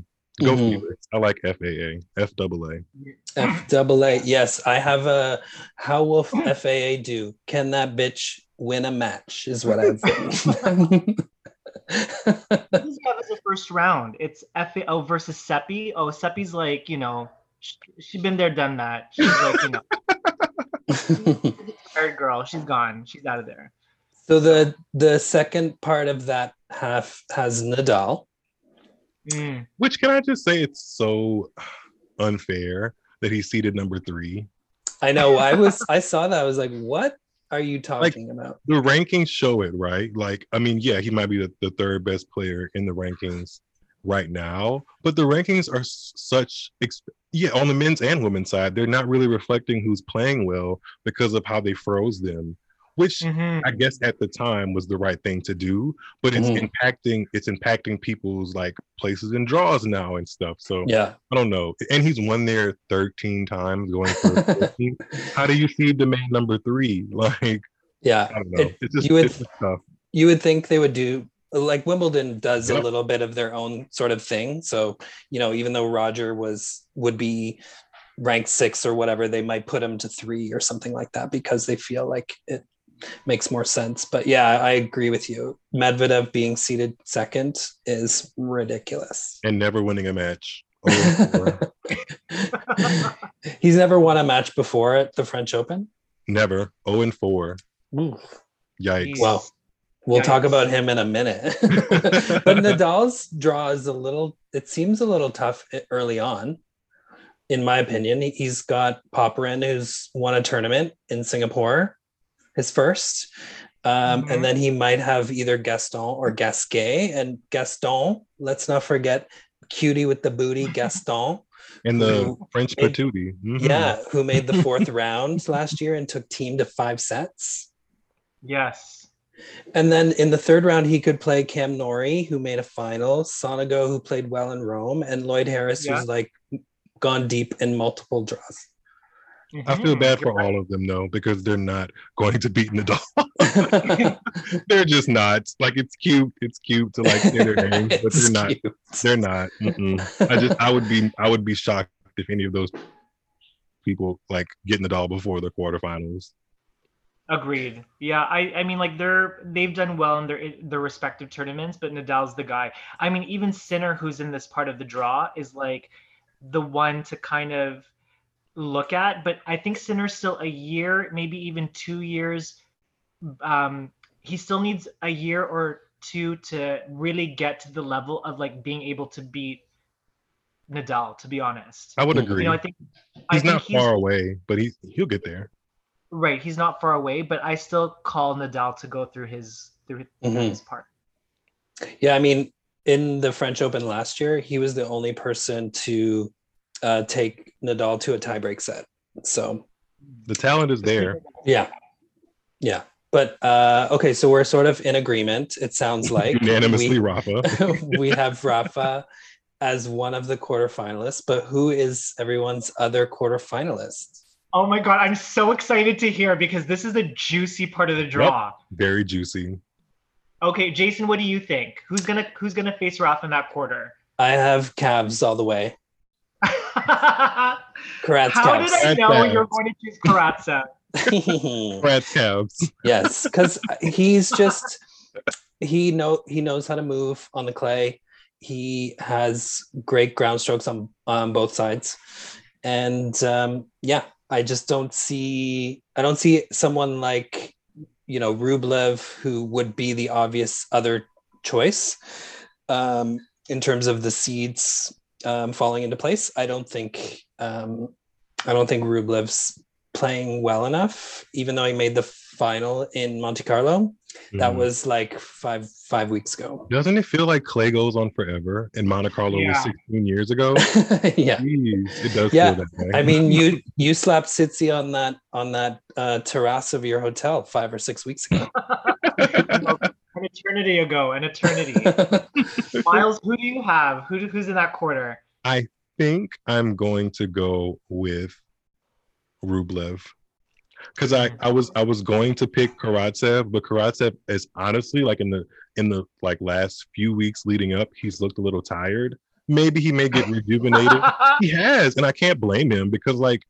Go Mhm. Felix. I like FAA, F double A. F double A. Yes, I have a. How will FAA do? Can that bitch win a match? Is what I've written. Who does he have as a first round? It's FAO versus Seppi. Oh, Seppi's like you know, she, she's been there, done that. She's like you know, [LAUGHS] tired girl. She's gone. She's out of there. so the the second part of that half has Nadal. Mm. Which can I just say it's so unfair that he's seated number three. I know. I was. I saw that. I was like, "What are you talking about?" The rankings show it, right? Like, I mean, yeah, he might be the, the third best player in the rankings right now, but the rankings are such, ex- yeah, on the men's and women's side, they're not really reflecting who's playing well because of how they froze them, which Mhm. I guess at the time was the right thing to do, but it's Mhm. impacting it's impacting people's like places and draws now and stuff. So Yeah. I don't know. And he's won there 13 times going for [LAUGHS] 14. How do you see the main number three? [LAUGHS] Like, Yeah. I don't know. It- it's just you would- it's tough. you would think they would do like Wimbledon does a little bit of their own sort of thing. So, you know, even though Roger was would be ranked six or whatever, they might put him to three or something like that because they feel like it makes more sense. But yeah, I agree with you. Medvedev being seated second is ridiculous. And never winning a match. [LAUGHS] Oh, [LAUGHS] He's never won a match before at the French Open. never. 0 and 4. Yikes. Well, we'll talk about him in a minute. [LAUGHS] but Nadal's draw is a little, it seems a little tough early on, in my opinion. He- He's got Popyrin, who's won a tournament in Singapore, his first. Um, Mhm. And then he might have either Gaston or Gasquet. And Gaston, let's not forget, cutie with the booty, [LAUGHS] Gaston. And the who- French and- patootie. Mhm. Yeah, who made the fourth [LAUGHS] round last year and took Thiem to five sets. Yes. And then in the third round, he could play Cam Norrie, who made a final, Sonego, who played well in Rome, and Lloyd Harris, Yeah. who's like gone deep in multiple draws. I feel Mhm, bad for all of them though because they're not going to beat Nadal. [LAUGHS] they're just not. Like it's cute. It's cute to like say their [LAUGHS] names, but they're not. They're not. I just I would be I would be shocked if any of those people like get Nadal before the quarterfinals. Agreed. Yeah, I, I mean, like they're they've done well in their their respective tournaments, but Nadal's the guy. I mean, even Sinner, who's in this part of the draw, is like the one to kind of look at. But I think Sinner's still a year, maybe even two years. Um, he still needs a year or two to really get to the level of like being able to beat Nadal. To be honest, I would agree. you know, I think I he's think not far away, but he he'll get there. Right, he's not far away, but I still call Nadal to go through his through through Mhm. his part. Yeah, I mean, in the French Open last year, he was the only person to uh, take Nadal to a tiebreak set. So The talent is there. yeah, yeah. But uh, okay, so we're sort of in agreement. It sounds [LAUGHS] like Unanimously, we, Rafa. [LAUGHS] we have Rafa as one of the quarterfinalists, but who is everyone's other quarterfinalist? Oh my god, I'm so excited to hear because this is the juicy part of the draw. Very juicy. Okay, Jason, what do you think? Who's gonna who's gonna face Rafa in that quarter? I have Cavs all the way. [LAUGHS] How did I Karatz know you're going to choose Karatsev? Cavs. Brad's Cavs. yes, because he's just he know he knows how to move on the clay. He has great ground strokes on on both sides, and um, yeah, I just don't see I don't see someone like you know Rublev who would be the obvious other choice um, in terms of the seeds um, falling into place. I don't think um, I don't think Rublev's playing well enough, even though he made the final in Monte Carlo. That Mhm. was like five five weeks ago. Doesn't it feel like clay goes on forever? And Monte Carlo was 16 years ago. [LAUGHS] yeah. Jeez, it does Yeah, feel that way. I mean, [LAUGHS] you you slapped Tsitsi on that on that uh, terrace of your hotel five or six weeks ago. [LAUGHS] an eternity ago, an eternity. [LAUGHS] Miles, who do you have? Who do- who's in that quarter? I think I'm going to go with Rublev. Because I, I was I was going to pick Karatsev, but Karatsev is honestly like in the in the like last few weeks leading up, he's looked a little tired. Maybe he may get [LAUGHS] rejuvenated. he has, and I can't blame him because like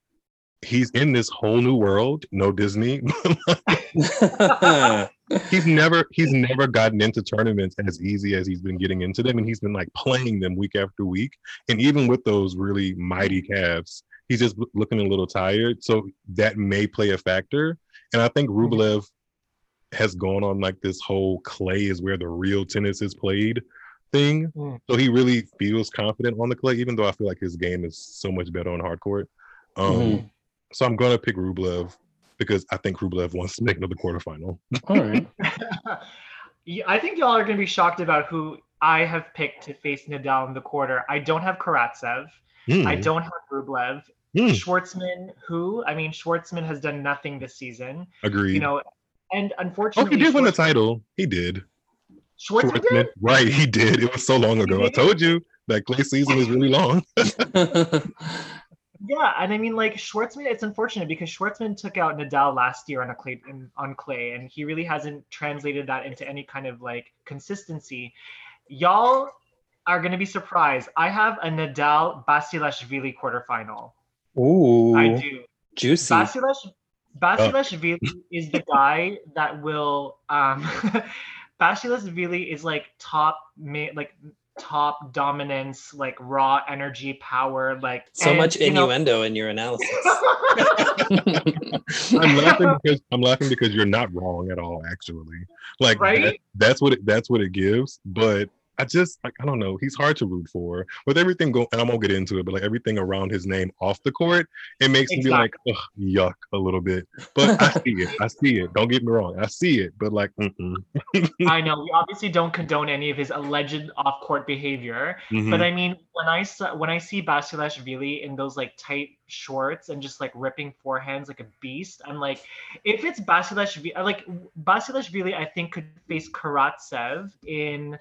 he's in this whole new world, no Disney. [LAUGHS] he's never he's never gotten into tournaments as easy as he's been getting into them and he's been like playing them week after week and even with those really mighty calves he's just looking a little tired so that may play a factor and i think rublev has gone on like this whole clay is where the real tennis is played thing Mm. so he really feels confident on the clay even though i feel like his game is so much better on hard court um Mhm. So i'm gonna pick rublev because i think rublev wants to make another quarterfinal All right. [LAUGHS] Yeah, I think y'all are going to be shocked about who I have picked to face Nadal in the quarter. I don't have Karatsev. Hmm. I don't have Rublev. Hmm. Schwartzman, who I mean, Schwartzman has done nothing this season. Agreed. You know, and oh, unfortunately, he did win the title. He did. Schwartzman Schwartzman. did? Right, he did. It was so long ago. I told you that clay season is really long. [LAUGHS] [LAUGHS] Yeah, and I mean, like Schwartzman, it's unfortunate because Schwartzman took out Nadal last year on a clay on clay, and he really hasn't translated that into any kind of like consistency. Y'all are gonna be surprised. I have a Nadal Basilashvili quarterfinal. Ooh, I do. juicy. Basilash Basilashvili is the guy that will um [LAUGHS] Basilashvili is like top ma- like top dominance, like raw energy power, like so and, much you know- innuendo in your analysis. [LAUGHS] I'm laughing because I'm laughing because you're not wrong at all, actually. Like Right? that- that's what it that's what it gives. But I just like I don't know. He's hard to root for with everything going, and I won't get into it, but like everything around his name off the court, it makes me be like, Ugh, yuck, a little bit. [LAUGHS] But I see it. I see it. Don't get me wrong. I see it. But like, mm-mm. I know we obviously don't condone any of his alleged off-court behavior, Mhm. but I mean, when I saw when I see Basilashvili in those like tight shorts and just like ripping forehands like a beast, I'm like, if it's Basilashvili, like Basilashvili, I think could face Karatsev in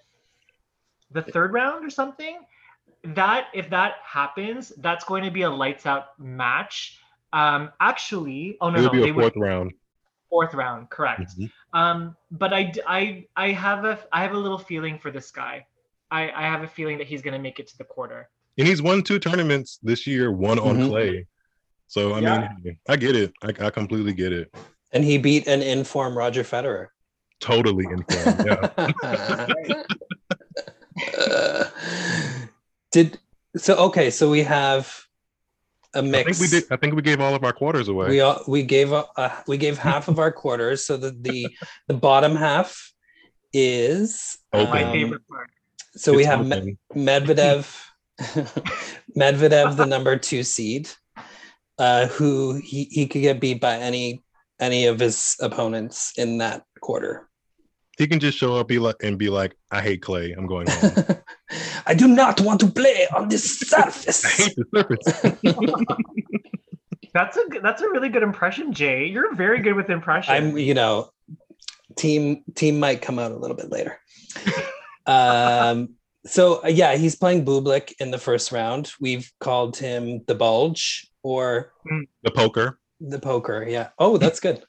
the third round or something. That if that happens, that's going to be a lights out match. Um, actually, oh no, it no, would be they a would fourth round. fourth round, correct. Mhm. Um, but i i have a, I have a little feeling for this guy. I, I have a feeling that he's gonna make it to the quarter. And he's won two tournaments this year, one on Mhm. clay. So I Yeah. mean, I get it. I, I completely get it. And he beat an inform Roger Federer. Totally informed. Yeah. [LAUGHS] [LAUGHS] Did so okay, so we have a I mix. think we did. I think we gave all of our quarters away. We all, we gave a, uh, we gave half of our quarters, so the the, the bottom half is Open. My favorite part. So we have Me- open. Medvedev, [LAUGHS] Medvedev, the number two seed, uh, who he, he could get beat by any any of his opponents in that quarter. He can just show up be like, and be like, I hate clay. I'm going home. [LAUGHS] I do not want to play on this surface. [LAUGHS] I surface. hate the surface. [LAUGHS] That's a that's a really good impression, Jay. You're very good with impressions. I'm, you know, Thiem Thiem might come out a little bit later. um, so uh, yeah, he's playing Bublik in the first round. We've called him the Bulge or the poker. the Poker. Yeah. Oh, that's good.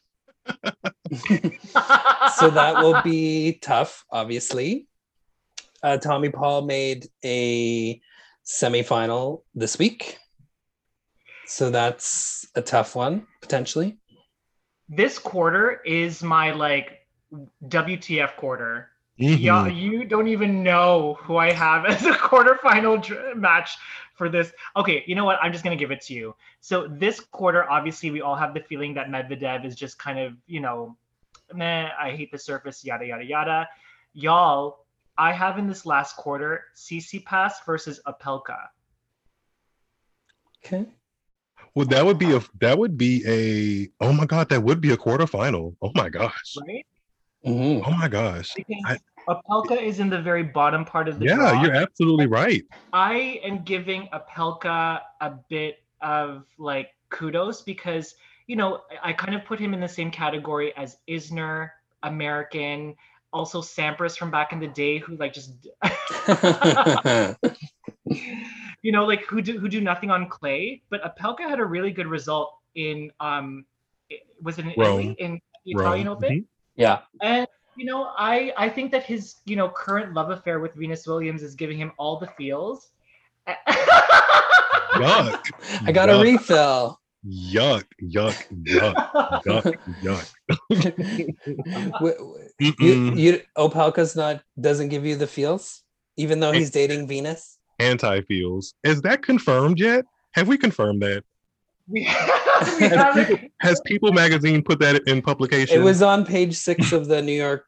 So that will be tough, obviously. Uh, Tommy Paul made a semifinal this week. So that's a tough one, potentially. this quarter is my like WTF quarter. Mhm. Yeah, you don't even know who I have [LAUGHS] as a quarterfinal dr- match for this. Okay, you know what? I'm just gonna give it to you. So this quarter, obviously, we all have the feeling that Medvedev is just kind of, you know, meh, I hate the surface, yada yada yada. Y'all, I have in this last quarter Tsitsipas versus Opelka. Okay. Well, that would be a that would be a oh my god, that would be a quarterfinal. Oh my gosh. Right? Mhm. Oh my gosh. I- Opelka is in the very bottom part of the Yeah, draw. you're absolutely right. I am giving Opelka a bit of like kudos because you know I I kind of put him in the same category as Isner, American, also Sampras from back in the day who like just [LAUGHS] [LAUGHS] you know like who do who do nothing on clay. But Opelka had a really good result in um was it in Rome. Italy in the Italian Rome. Open? Mhm. Yeah. And you know, I I think that his you know current love affair with Venus Williams is giving him all the feels. [LAUGHS] Yuck. I got a refill. Yuck. Yuck. Yuck. Yuck. Yuck. [LAUGHS] W- w- you, you Opelka's not doesn't give you the feels, even though he's dating Venus. Anti feels. Is that confirmed yet? Have we confirmed that? We, [LAUGHS] we haven't. Has People Magazine put that in publication? It was on page six of the New York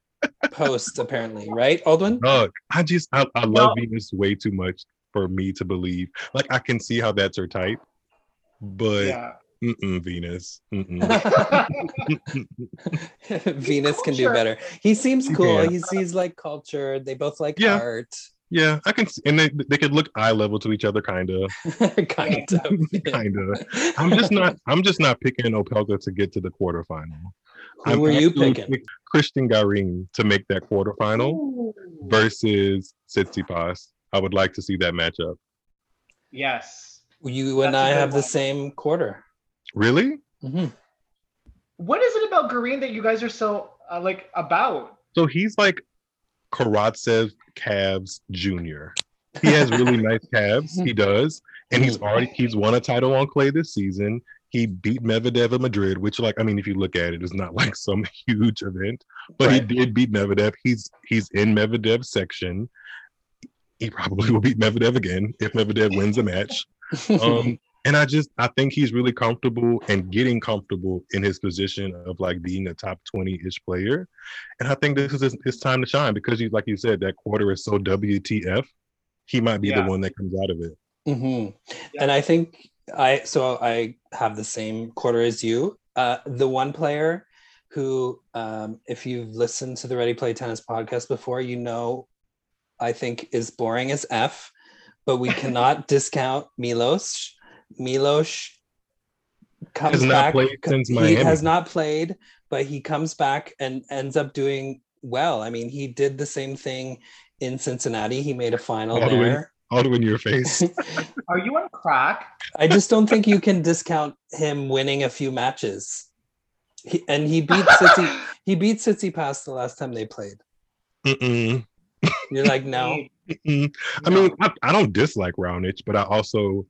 Post, apparently, right, Aldwin? Yuck. I just I, I love Well- Venus way too much for me to believe. Like I can see how that's her type, but Yeah. mm-mm, Venus. Mm-mm. [LAUGHS] [LAUGHS] Venus can do better. He seems cool. Yeah. He's he's like cultured. They both like Yeah. art, yeah, I can, see, and they they could look eye level to each other, kind of, [LAUGHS] kind of. [LAUGHS] kind of. I'm just not. I'm just not picking Opelka to get to the quarterfinal. Who I'm were you picking? pick Cristian Garin to make that quarterfinal versus Tsitsipas. I would like to see that matchup. Yes. You and That's a I good have the same quarter. Really? Mhm. What is it about Garin that you guys are so uh, like about? So he's like Karatsev calves junior. He has really [LAUGHS] nice calves. He does. And he's already he's won a title on clay this season. He beat Medvedev in Madrid, which like I mean, if you look at it, is not like some [LAUGHS] huge event. But Right. he did beat Medvedev. He's he's in Medvedev's section. He probably will beat Medvedev again if Medvedev wins a match. [LAUGHS] Um, and I just I think he's really comfortable and getting comfortable in his position of like being a top 20-ish player. And I think this is his, his time to shine because he's like you said, that quarter is so WTF. He might be Yeah. the one that comes out of it. hmm And I think I so I have the same quarter as you. Uh, the one player who, um, if you've listened to the Ready Play Tennis podcast before, you know, I think is boring as f, but we [LAUGHS] cannot discount Milos. Milos comes Has not back. played since he has not played, but he comes back and ends up doing well. I mean, he did the same thing in Cincinnati. He made a final All the way- there. All in your face. [LAUGHS] Are you on crack? I just don't think you can discount him winning a few matches. He, and he beat [LAUGHS] Tsitsi. he beat Tsitsipas the last time they played. Mm-mm. You're like, no. [LAUGHS] Mm-mm. I mean, I, I don't dislike Raonic, but I also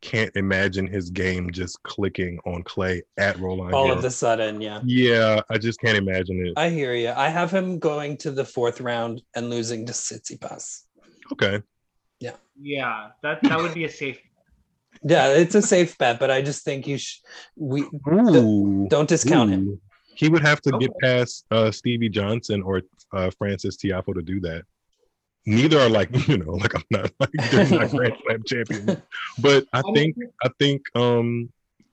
can't imagine his game just clicking on Clay at Roland. All Garros. of a sudden, yeah. Yeah, I just can't imagine it. I hear you. I have him going to the fourth round and losing to Tsitsipas. Okay. Yeah, Yeah, that that would be a safe. [LAUGHS] Yeah, it's a safe bet, but I just think you should. We Ooh. don't discount him. He would have to get past uh, Stevie Johnson or uh, Frances Tiafoe to do that. Neither are like [LAUGHS] you know, like I'm not like [LAUGHS] they're not Grand [LAUGHS] Slam champions, but I I think I think um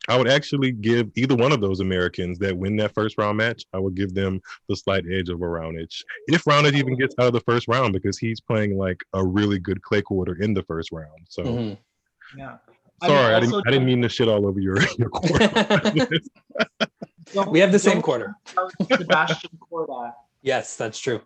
I would actually give either one of those Americans that win that first round match. I would give them the slight edge over Raonic if Raonic even gets out of the first round because he's playing like a really good clay quarter in the first round. So Mhm. yeah. I mean, sorry, I, didn't I didn't mean to shit all over your your quarter. We have the same don't quarter. Sebastian Korda. Yes, that's true.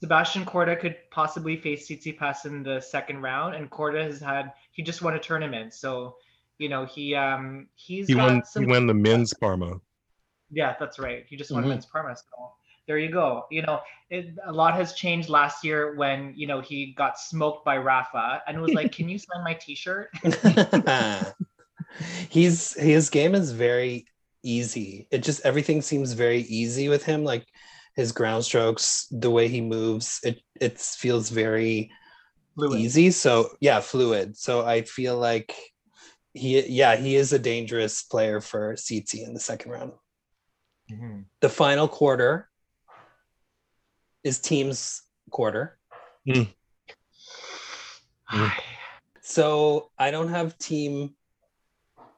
Sebastian Korda could possibly face Tsitsipas in the second round, and Korda has had he just won a tournament, so you know he um he's he got won some he won the men's Parma. Yeah, that's right. He just won Mhm. men's Parma. So there you go. You know, it, a lot has changed last year when you know he got smoked by Rafa and it was like, [LAUGHS] "Can you sign my T-shirt?" [LAUGHS] [LAUGHS] He's his game is very easy. It just everything seems very easy with him. Like his ground strokes, the way he moves, it it feels very Fluid. easy. So yeah, fluid. So I feel like he yeah, he is a dangerous player for CT in the second round. Mhm. The final quarter is Thiem's quarter. Mm. So I don't have Thiem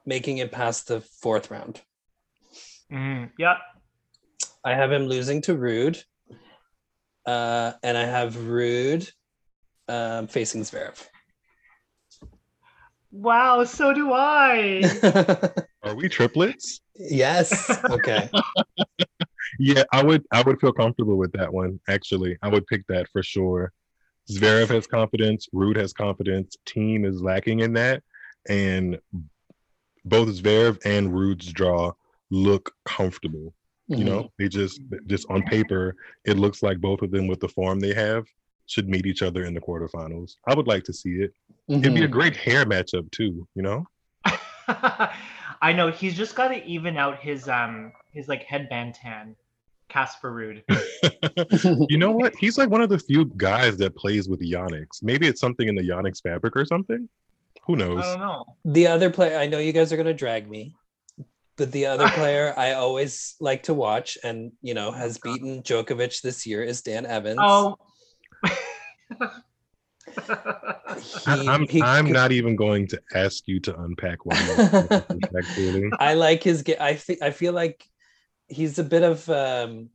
making it past the fourth round. Mhm. Yeah. I have him losing to Ruud. Uh, and I have Ruud um, facing Zverev. Wow. So do I. [LAUGHS] Are we triplets? yes. Okay. [LAUGHS] Yeah, I would I would feel comfortable with that one. Actually, I would pick that for sure. Zverev has confidence. Ruud has confidence. Thiem is lacking in that, and both Zverev and Ruud's draw look comfortable. You know, they just just on paper, it looks like both of them with the form they have should meet each other in the quarterfinals. I would like to see it. It'd be a Mhm. great hair matchup too. You know. [LAUGHS] I know he's just got to even out his um his like headband tan. Casper Ruud. [LAUGHS] [LAUGHS] you know what? He's like one of the few guys that plays with Yonex. Maybe it's something in the Yonex fabric or something. Who knows? I don't know. the other player, I know you guys are going to drag me, but the other player I always like to watch and, you know, has beaten Djokovic this year is Dan Evans. Oh. I, He- I'm he I'm could- not even going to ask you to unpack one. [LAUGHS] I like his game. I fe- I feel like he's a bit of um,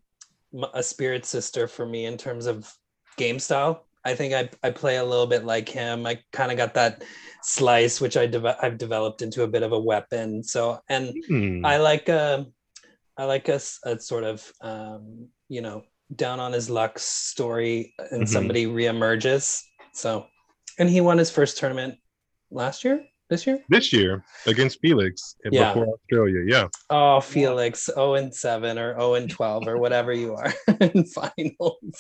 m- a spirit sister for me in terms of game style. I think I, I play a little bit like him. I kind of got that slice, which I deve- I've developed into a bit of a weapon. So and Hmm. I like a, I like a sort of um, you know down on his luck story, and Mhm. somebody reemerges. So, and he won his first tournament last year. This year. this year against Felix Yeah. before Australia. Yeah. Oh, Felix, 0 and 7 or 0 and 12 or whatever you are [LAUGHS] in finals.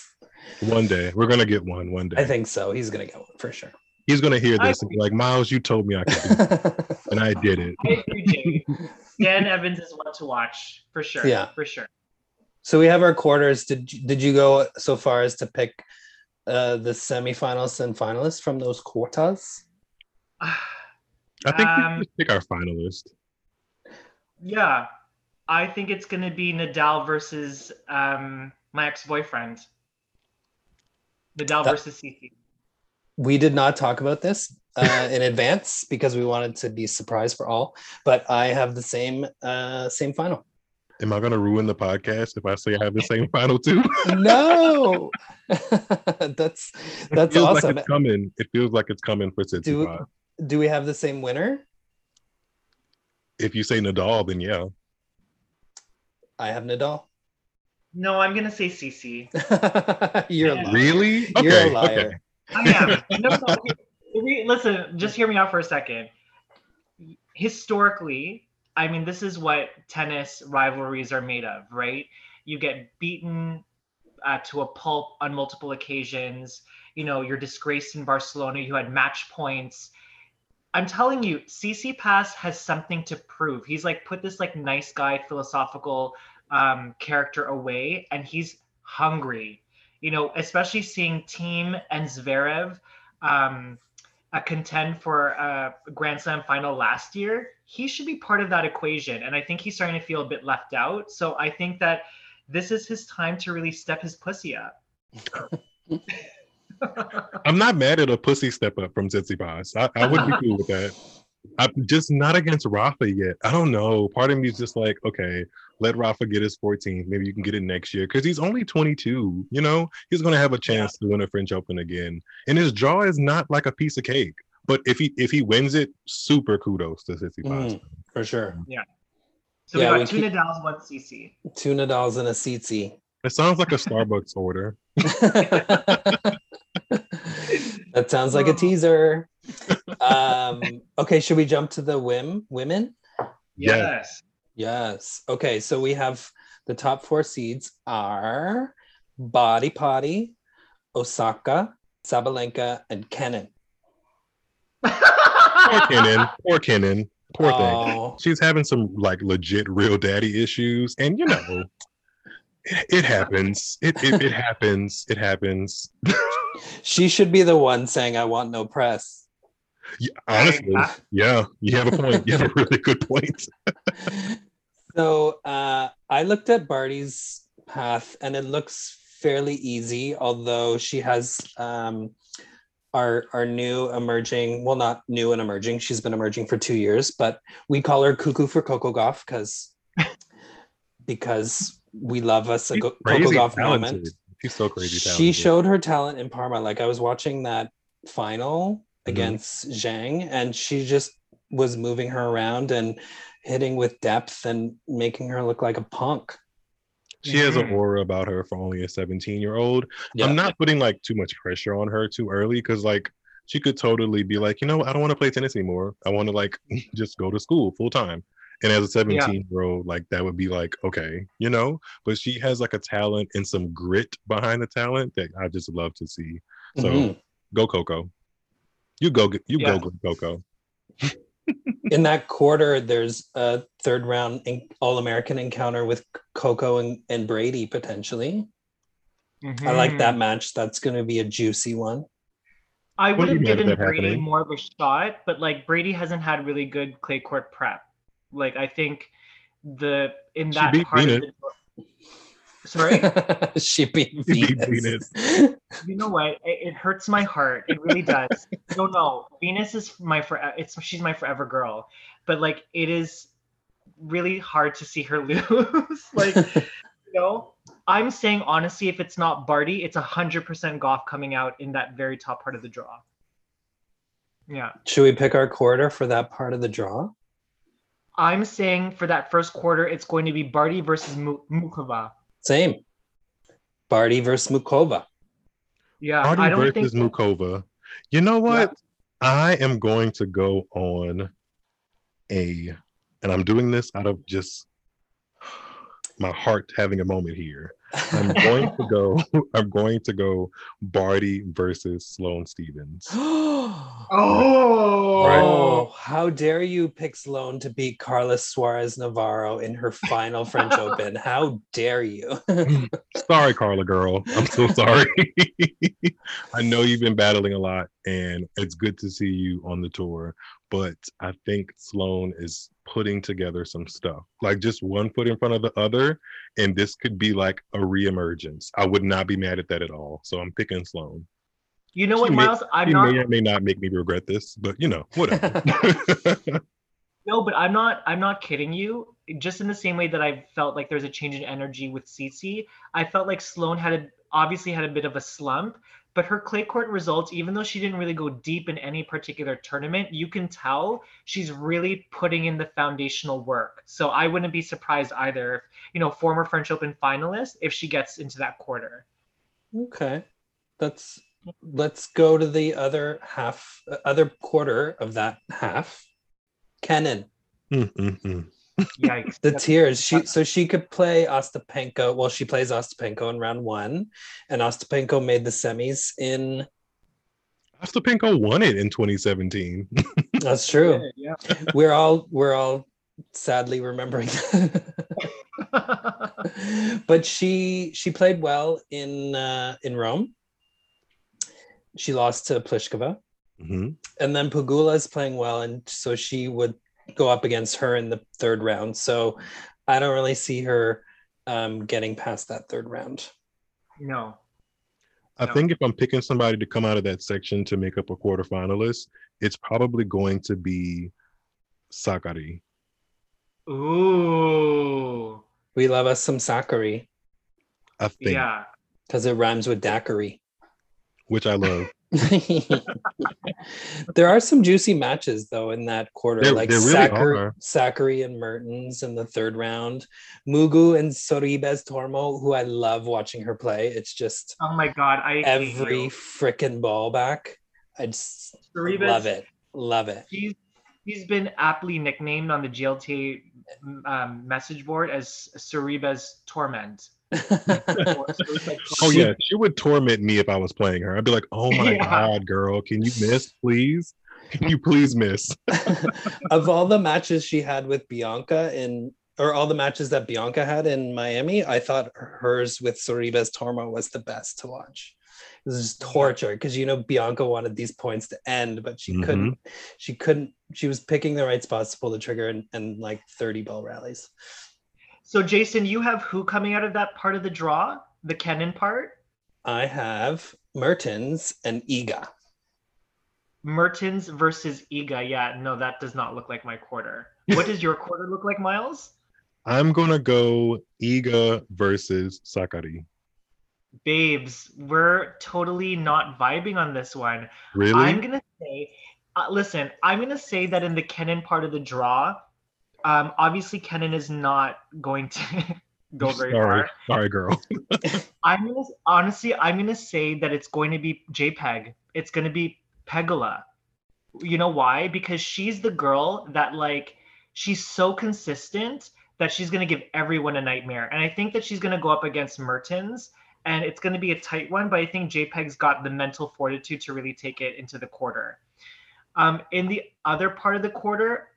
One day. We're gonna get one one day. I think so. He's going to get one for sure. He's gonna hear this and be like, Miles, you told me I could do it, [LAUGHS] and I did it. I. Dan Evans is one to watch for sure. Yeah. For sure. so we have our quarters. Did you- did you go so far as to pick uh, the semifinalists and finalists from those quarters? [SIGHS] [LAUGHS] I think we Um, can just pick our finalist. Yeah. I think it's gonna be Nadal versus um my ex-boyfriend. Nadal That- versus CC. We did not talk about this uh, in advance [LAUGHS] because we wanted to be surprised for all. But I have the same uh, same final. Am I gonna ruin the podcast if I say I have the same [LAUGHS] final too? No, [LAUGHS] that's It that's feels awesome. Like it's coming. It feels like it's coming for Do Tsitsipas. Do we have the same winner? If you say Nadal, then yeah. I have Nadal. No, I'm gonna say CC. [LAUGHS] You're a Yeah. liar. Really? You're a liar. Okay. I am. No, no, Re- Listen, just hear me out for a second. Historically, I mean, this is what tennis rivalries are made of, right? You get beaten uh, to a pulp on multiple occasions. You know, you're disgraced in Barcelona. You had match points. I'm telling you, Tsitsipas has something to prove. He's like put this like nice guy philosophical um, character away, and he's hungry. You know, especially seeing Thiem and Zverev um, contend for a Grand Slam final last year. He should be part of that equation, and I think he's starting to feel a bit left out. So I think that this is his time to really step his pussy up. [LAUGHS] I'm not mad at a pussy step up from Tsitsipas. I, I would be cool with that. I'm just not against Rafa yet. I don't know. Part of me is just like, okay, let Rafa get his 14th. Maybe you can get it next year because he's only 22. You know, he's going to have a chance to win a French Open again. And his draw is not like a piece of cake. But if he if he wins it, super kudos to Tsitsipas. Mm, for sure. So Yeah, we we got two keep- Nadal's, one CC. Two Nadal's and a Tsitsi. It sounds like a Starbucks order. [LAUGHS] that sounds like a teaser. Um, okay, should we jump to the whim women? Yes. Yes. Okay, so we have the top four seeds are Barty Party, Osaka, Sabalenka, and Kenin. Poor Kenin. Poor Kenin. Poor thing. Oh, She's having some like legit real daddy issues. And you know, it, it happens. It, it it [LAUGHS] happens. It happens. she should be the one saying, I want no press. Yeah, honestly, yeah, you have a point. You have a really good point. [LAUGHS] So uh, I looked at Barty's path and it looks fairly easy, although she has um, our our new emerging, well, not new and emerging. She's been emerging for two years, but we call her Cuckoo for Coco Gauff because because we love us a go- Coco Gauff moment. She's so crazy talented. She showed her talent in Parma. Like I was watching that final Mhm. against Zhang, and she just was moving her around and hitting with depth and making her look like a punk. She has an Mhm. aura about her for only a 17 year old. Yeah. I'm not putting like too much pressure on her too early because like she could totally be like, you know, I don't want to play tennis anymore. I want to like [LAUGHS] just go to school full time. And as a 17 year old, like that would be like, okay, you know, but she has like a talent and some grit behind the talent that I just love to see. So Mhm. go Coco. You go, you Yeah. go Coco. in that quarter, there's a third round All American encounter with Coco and, and Brady potentially. I like that match. That's going to be a juicy one. I would have given Brady happening? more of a shot, but like Brady hasn't had really good clay court prep. Like I think the in She that beat part of Venus. the sorry, [LAUGHS] she beat She beat Venus. you know what? It, it hurts my heart. It really does. no, no, Venus is my for it's she's my forever girl, but like it is really hard to see her [LAUGHS] lose. like you know, I'm saying honestly, if it's not Barty, it's a hundred percent Gauff coming out in that very top part of the draw. Yeah. Should we pick our quarter for that part of the draw? I'm saying for that first quarter, it's going to be Barty versus Muchova. Same. Barty versus Muchova. Yeah, Hardy I don't versus think Muchova. You know what? I am going to go on a, and I'm doing this out of just my heart having a moment here. I'm [LAUGHS] going to go. I'm going to go Barty versus Sloane Stevens. [GASPS] [GASPS] [GASPS] oh, Oh, how dare you pick Sloane to beat Carla Suarez Navarro in her final French [LAUGHS] Open? How dare you? Mm, sorry, Carla girl. I'm so [LAUGHS] sorry. [LAUGHS] I know you've been battling a lot, and it's good to see you on the tour. But I think Sloane is putting together some stuff, like just one foot in front of the other, and this could be like a reemergence. I would not be mad at that at all. So I'm picking Sloane. You know what, She may- Miles? I'm not. may or may not make me regret this, but you know, whatever. [LAUGHS] [LAUGHS] No, but I'm not. I'm not kidding you. Just in the same way that I felt like there's a change in energy with Cici, I felt like Sloane had a, obviously had a bit of a slump. But her clay court results, even though she didn't really go deep in any particular tournament, you can tell she's really putting in the foundational work. So I wouldn't be surprised either, if, you know, former French Open finalist, if she gets into that quarter. okay. That's let's go to the other half, uh, other quarter of that half. Kenin. Mm-mm-mm. Yikes. the tears. She so she could play Ostapenko. Well, she plays Ostapenko in round one, and Ostapenko made the semis in. Ostapenko won it in 2017. [LAUGHS] That's true. Yeah. We're all we're all sadly remembering. [LAUGHS] [LAUGHS] but she she played well in uh, in Rome. She lost to Pliskova. hmm and then Pegula is playing well, and so she would go up against her in the third round. So I don't really see her um, getting past that third round. no. I No. think if I'm picking somebody to come out of that section to make up a quarterfinalist, it's probably going to be Sakkari. Ooh. We love us some Sakkari I think, Yeah. because it rhymes with daiquiri. Which I love. [LAUGHS] there are some juicy matches though in that quarter, There- like there really Sakkari. Sakkari and Mertens in the third round, Mugu and Sorribes Tormo, who I love watching her play. It's just Oh my god. I every you. freaking ball back. I just Sorribes, love it, love it. He's he's been aptly nicknamed on the GLT um, message board as Cerebes Torment. [LAUGHS] Oh yeah, she would torment me if I was playing her. I'd be like, "Oh my [LAUGHS] Yeah. god, girl, can you miss, please? Can you please miss?" [LAUGHS] of all the matches she had with Bianca in or all the matches that Bianca had in Miami, I thought hers with Sorribes Tormo was the best to watch. It was just torture because you know Bianca wanted these points to end, but she Mhm. couldn't. She couldn't. She was picking the right spots to pull the trigger and, and like 30 ball rallies. So Jason, you have who coming out of that part of the draw? The Kenin part? I have Mertens and Iga. Mertens versus Iga. Yeah, no, that does not look like my quarter. [LAUGHS] What does your quarter look like, Miles? I'm gonna go Iga versus Sakkari. Babes, we're totally not vibing on this one. Really? I'm gonna say, uh, listen, I'm gonna say that in the Kenin part of the draw, um, obviously Kenin is not going to [LAUGHS] go very Sorry, far. sorry, girl. [LAUGHS] I'm gonna honestly, I'm gonna say that it's going to be JPEG. It's gonna be Pegula. You know why? Because she's the girl that like she's so consistent that she's gonna give everyone a nightmare. And I think that she's gonna go up against Mertens, and it's gonna be a tight one. But I think JPEG's got the mental fortitude to really take it into the quarter. Um, in the other part of the quarter,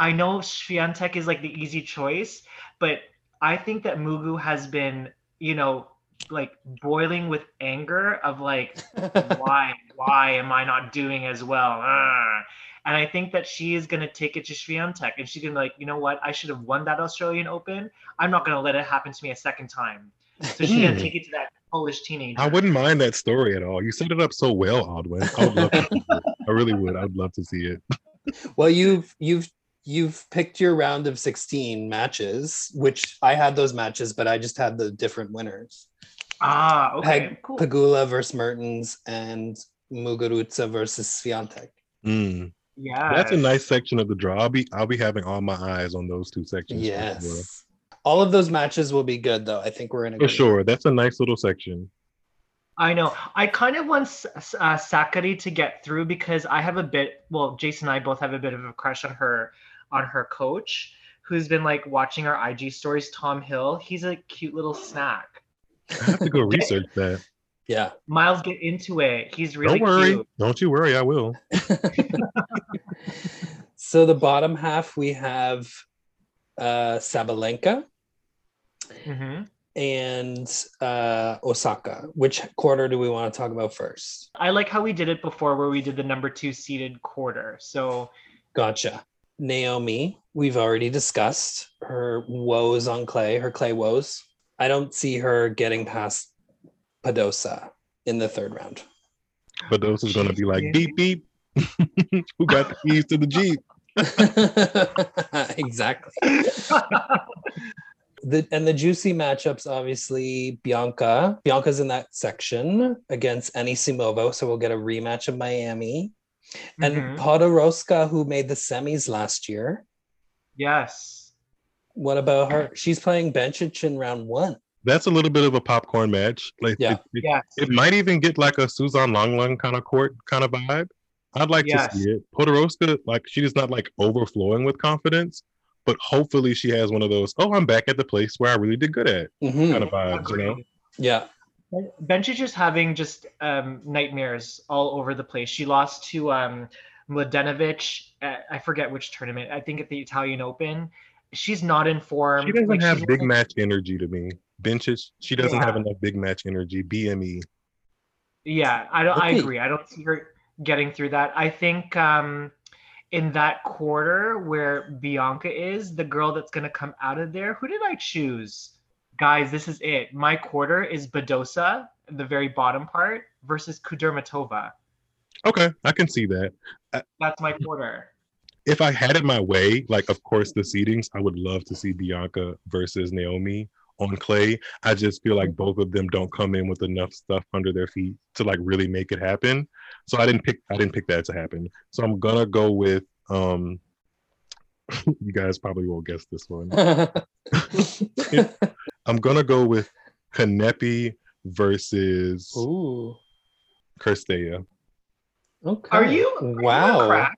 I know Swiatek is like the easy choice, but I think that Mugu has been, you know, like boiling with anger of like, [LAUGHS] why, why am I not doing as well? Ugh. And I think that she is gonna take it to Swiatek, and she's gonna be like, you know what? I should have won that Australian Open. I'm not gonna let it happen to me a second time. So she's gonna Hmm. [LAUGHS] take it to that Polish teenager. I wouldn't mind that story at all. You set it up so well, Aldwin. I would love to see it. I really would. I'd love to see it. well, you've you've you've picked your round of 16 matches, which I had those matches, but I just had the different winners. Ah, okay, Peg- cool. Pegula versus Mertens and Muguruza versus Swiatek. Mm. Yeah, That's a nice section of the draw. I'll be I'll be having all my eyes on those two sections. for sure. Yes. All of those matches will be good though. I think we're in a For good sure. That's a nice little section. I know. I kind of want uh, Sakkari to get through because I have a bit. Well, Jason and I both have a bit of a crush on her, on her coach, who's been like watching our IG stories. Tom Hill. He's a cute little snack. I have to go research that. Yeah. Miles, get into it. He's really Don't worry. cute. Don't you worry. I will. [LAUGHS] so the bottom half we have uh Sabalenka hmm and uh Osaka. Which quarter do we want to talk about first? I like how we did it before, where we did the number two seeded quarter. So Gotcha. Naomi, we've already discussed her woes on clay, her clay woes. I don't see her getting past Badosa in the third round. Those is gonna be like beep beep. [LAUGHS] Who got the keys to the Jeep? [LAUGHS] exactly. The, and the juicy matchups, obviously, Bianca. Bianca's in that section against Anisimova, so we'll get a rematch of Miami. And Mhm. Podoroska, who made the semis last year. yes, What about her? She's playing Bencic in round one. that's a little bit of a popcorn match. Like Yeah. it, it, Yes. it might even get like a Suzanne Lenglen kind of court kind of vibe. I'd like Yes. to see it. Podoroska, like she's not like overflowing with confidence, but hopefully she has one of those, oh, I'm back at the place where I really did good at Mhm. kind of vibes, you know? Yeah. Bencic is having just um, nightmares all over the place. She lost to um, Mladenovic. At, I forget which tournament. I think at the Italian Open. She's not in form. She doesn't Like, have she's big looking- match energy to me. Bencic, she doesn't have enough big match energy. BME. Yeah, I don't. I agree. I don't see her getting through that. I think um, in that quarter where Bianca is, the girl that's going to come out of there. Who did I choose? Guys, this is it. My quarter is Badosa, the very bottom part, versus Kudermetova. Okay, I can see that. That's my quarter. If I had it my way, like of course the seedings, I would love to see Bianca versus Naomi on clay. I just feel like both of them don't come in with enough stuff under their feet to like really make it happen. So I didn't pick I didn't pick that to happen. So I'm gonna go with um [LAUGHS] you guys probably won't guess this one. [LAUGHS] [LAUGHS] I'm gonna go with Kanepi versus Ooh. Cirstea. Okay. Are you? are you Wow.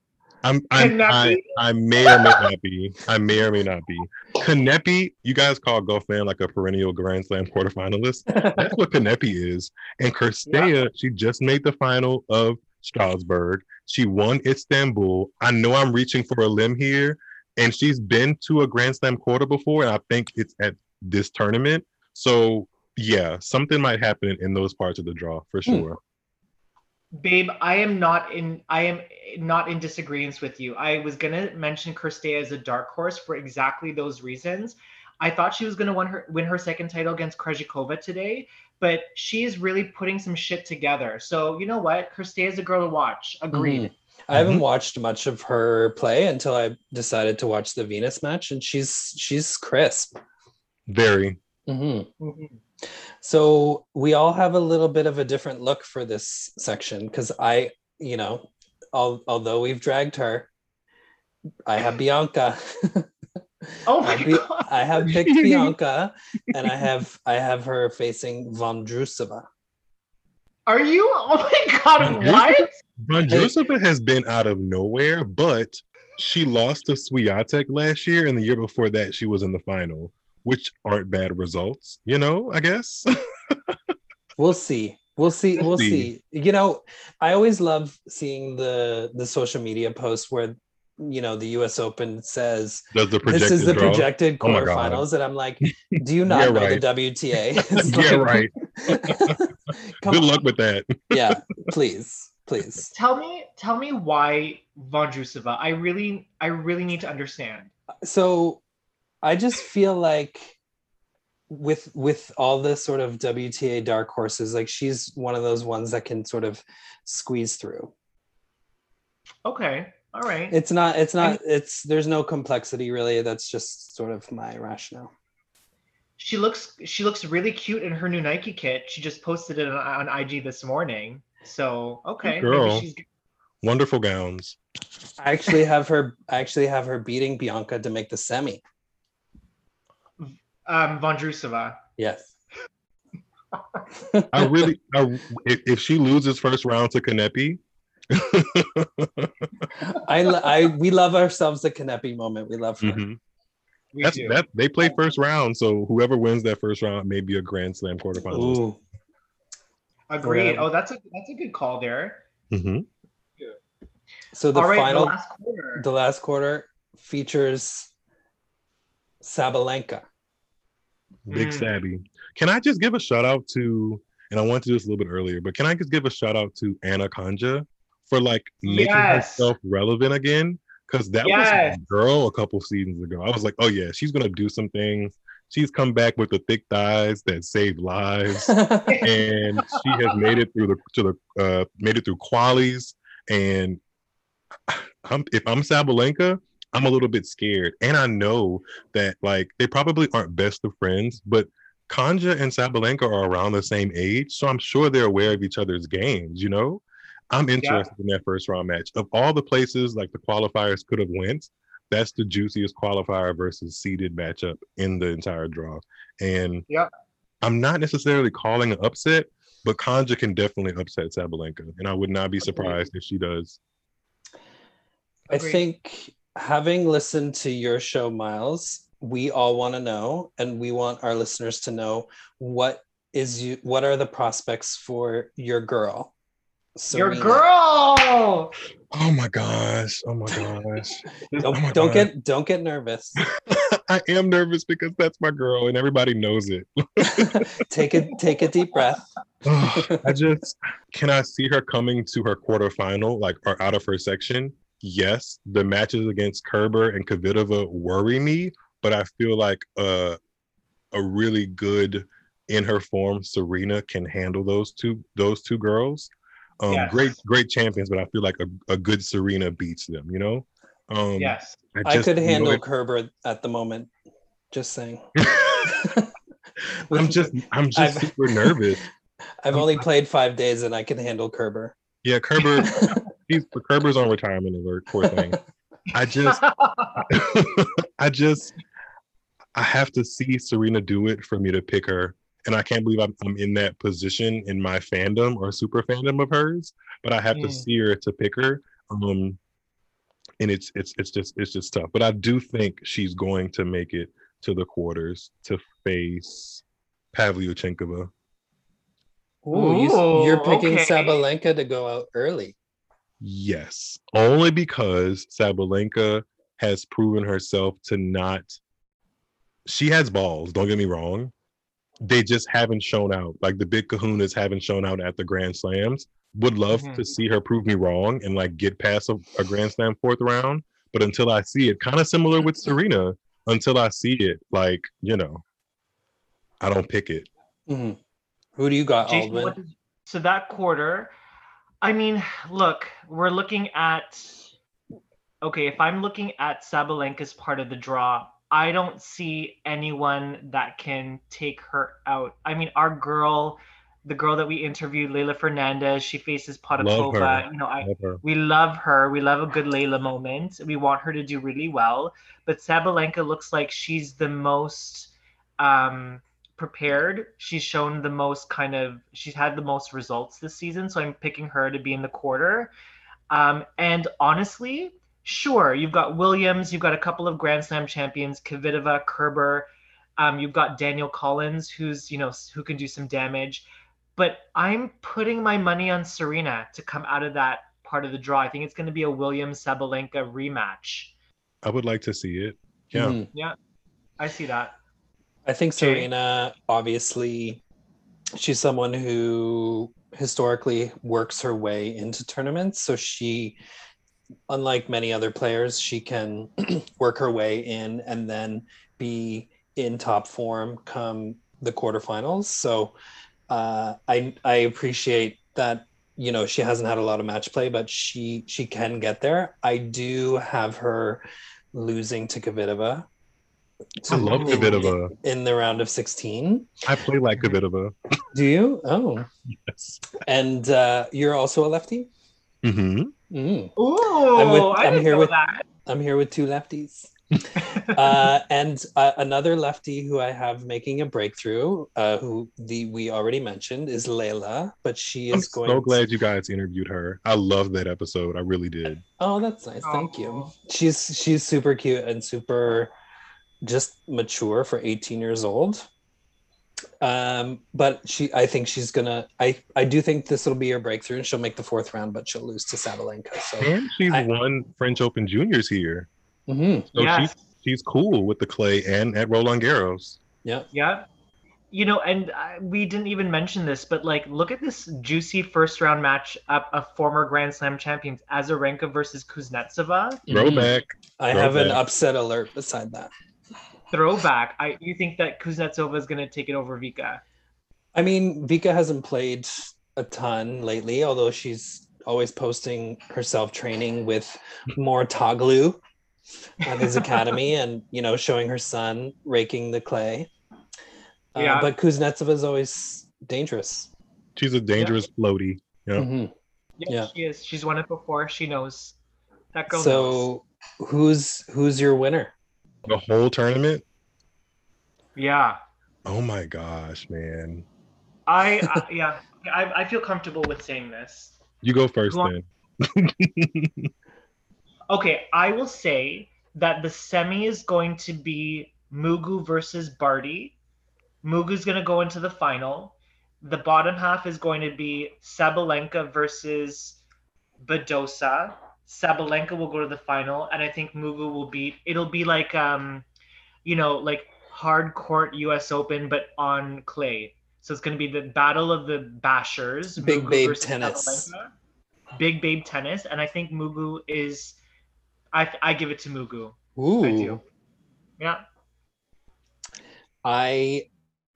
I'm, I'm I, I may or may not be. I may or may not be. Kanepi, you guys call Golf Fan like a perennial Grand Slam quarterfinalist. That's what Kanepi is. And Cirstea, she just made the final of Strasbourg. She won Istanbul. I know I'm reaching for a limb here, and she's been to a Grand Slam quarter before, and I think it's at this tournament. So yeah, something might happen in those parts of the draw for Hmm. sure. Babe, I am not in. I am not in disagreement with you. I was gonna mention Cirstea as a dark horse for exactly those reasons. I thought she was gonna win her win her second title against Krejcikova today, but she is really putting some shit together. So you know what? Cirstea is a girl to watch. Agreed. Mhm. I haven't watched much of her play until I decided to watch the Venus match, and she's she's crisp. Very. Mhm. Mhm. So we all have a little bit of a different look for this section because I, you know, al- although we've dragged her, I have Bianca. [LAUGHS] Oh my I, be- god. I have picked [LAUGHS] Bianca, and I have I have her facing Vondrusova. Are you? Oh my god! Yes. What? Vondrusova has been out of nowhere, but she lost to Swiatek last year, and the year before that, she was in the final, which aren't bad results, you know. I guess. [LAUGHS] We'll see. We'll see. We'll We'll see. see. You know, I always love seeing the the social media posts where you know the U.S. Open says Does the this is the draw? projected Oh my quarterfinals, and I'm like, [LAUGHS] do you not Yeah, know right. the WTA? [LAUGHS] It's yeah, right. Good on. luck with that. yeah, please, please. Tell me, tell me why Vondrusova. I really, I really need to understand. So, I just feel like with with all the sort of WTA dark horses, like she's one of those ones that can sort of squeeze through. Okay, all right. It's not. It's not. It's there's no complexity really. That's just sort of my rationale. she looks, she looks really cute in her new Nike kit. She just posted it on, on IG this morning. So okay, girl. maybe she's Wonderful gowns. I actually have her. I actually have her beating Bianca to make the semi. Um Vondrusova. Yes. I really, I, if, if she loses first round to Kanepi, I, I, we love ourselves the Kanepi moment. We love her. mhm. We that's do. that. They play first round, so whoever wins that first round may be a Grand Slam quarterfinalist. Ooh, Agreed. Yeah. Oh, that's a that's a good call there. Mhm. so the all right, final, the last quarter. the last quarter features Sabalenka. Big Mm. Sabby. Can I just give a shout out to, and I wanted to do this a little bit earlier, but can I just give a shout out to Ana Konjuh for like making Yes. herself relevant again? Because that Yes. was a girl a couple seasons ago. I was like, oh yeah, she's gonna do some things. She's come back with the thick thighs that save lives, [LAUGHS] and she has made it through the to the uh, made it through qualies. And [SIGHS] I'm, if I'm Sabalenka, I'm a little bit scared, and I know that like they probably aren't best of friends, but Konjuh and Sabalenka are around the same age, so I'm sure they're aware of each other's games. You know, I'm interested in that first round match. Of all the places like the qualifiers could have went, that's the juiciest qualifier versus seeded matchup in the entire draw. And Yeah. I'm not necessarily calling an upset, but Konjuh can definitely upset Sabalenka, and I would not be surprised if she does. I Agreed. think having listened to your show, Miles, we all want to know, and we want our listeners to know what is you what are the prospects for your girl? Your girl. Oh my gosh! Oh my gosh! [LAUGHS] Don't, Oh my don't God. get don't get nervous. [LAUGHS] I am nervous because that's my girl, and everybody knows it. [LAUGHS] take a take a deep breath. [SIGHS] I just can I see her coming to her quarterfinal, like or out of her section. Yes, the matches against Kerber and Kvitova worry me, but I feel like uh, a really good in her form Serena can handle those two those two girls. Um, Yes. Great great champions, but I feel like a, a good Serena beats them. You know. Um, Yes. I just could know handle it- Kerber at the moment. Just saying. [LAUGHS] I'm just I'm just I've- super nervous. [LAUGHS] I've only played five days and I can handle Kerber. Yeah, Kerber. [LAUGHS] he's Kerber's on retirement alert. Poor thing. [LAUGHS] I just [LAUGHS] I just I have to see Serena do it for me to pick her. And I can't believe I'm, I'm in that position in my fandom or super fandom of hers, but I have to Mm. see her to pick her. Um and it's it's it's just it's just tough. But I do think she's going to make it to the quarters to face Pavlyuchenkova. Ooh, you, you're picking okay. Sabalenka to go out early. Yes, only because Sabalenka has proven herself to not. She has balls. Don't get me wrong. They just haven't shown out. Like the big Kahunas haven't shown out at the Grand Slams. Would love Mhm. to see her prove me wrong and like get past a, a Grand Slam fourth round. But until I see it, kind of similar with Serena. Until I see it, like you know, I don't pick it. Mhm. Who do you got, Jason, Aldwin? what did- so that quarter, I mean, look, we're looking at okay, if I'm looking at Sabalenka's part of the draw, I don't see anyone that can take her out. I mean, our girl, the girl that we interviewed, Leylah Fernandez, she faces Potapova. You know, I Love we love her. We love a good Leylah moment. We want her to do really well. But Sabalenka looks like she's the most um, prepared. She's shown the most kind of, she's had the most results this season. So I'm picking her to be in the quarter. Um, and honestly, sure, you've got Williams, you've got a couple of Grand Slam champions, Kvitova, Kerber. Um, you've got Danielle Collins, who's, you know, who can do some damage but I'm putting my money on Serena to come out of that part of the draw. I think it's going to be a Williams Sabalenka rematch. I would like to see it. Yeah. Mhm. I see that. I think? Serena, obviously, she's someone who historically works her way into tournaments. So she, unlike many other players, she can [CLEARS THROAT] work her way in and then be in top form come the quarterfinals. So uh, I I appreciate that. You know, she hasn't had a lot of match play, but she she can get there. I do have her losing to Kvitova. I love in- Kvitova. in the round of 16. I play like Kvitova. Do you? Oh, Yes. and uh, you're also a lefty. hmm Mm. Ooh, I'm with- I I'm here with- that. I'm here with two lefties. [LAUGHS] uh, and uh, another lefty who I have making a breakthrough, uh, who the we already mentioned, is Leylah, but she I'm is going. so glad you guys interviewed her. I love that episode. I really did. Oh, that's nice. Thank you. She's she's super cute and super just mature for 18 years old. Um, but she I think she's gonna I I do think this will be her breakthrough and she'll make the fourth round, but she'll lose to Sabalenka. So And she's I- won French Open Juniors here. Mhm. So yes. she's she's cool with the clay and at Roland Garros. yeah. Yeah. You know, and uh, we didn't even mention this, but like, look at this juicy first round match up of former Grand Slam champions Azarenka versus Kuznetsova. Throwback. I have an upset alert beside that. Throwback. I you think that Kuznetsova is going to take it over Vika? I mean, Vika hasn't played a ton lately, although she's always posting herself training with Mouratoglou at his [LAUGHS] academy and, you know, showing her son raking the clay. Uh, Yeah. but Kuznetsova is always dangerous. She's a dangerous floaty. Yeah. Mhm. Yeah, Yeah. she is. She's won it before. She knows. That girl knows. So, who's who's your winner? The whole tournament. Yeah. Oh my gosh, man. I, I yeah, I, I feel comfortable with saying this. You go first Go then. [LAUGHS] Okay, I will say that the semi is going to be Mugu versus Barty. Mugu's going to go into the final. The bottom half is going to be Sabalenka versus Badosa. Sabalenka will go to the final, and I think Mugu will beat. It'll be like um, you know, like hard court U.S. Open, but on clay. So it's going to be the battle of the bashers. Big Mugu babe tennis. Sabalenka. Big babe tennis, and I think Mugu is. I I give it to Mugu. Ooh. I do. Yeah. I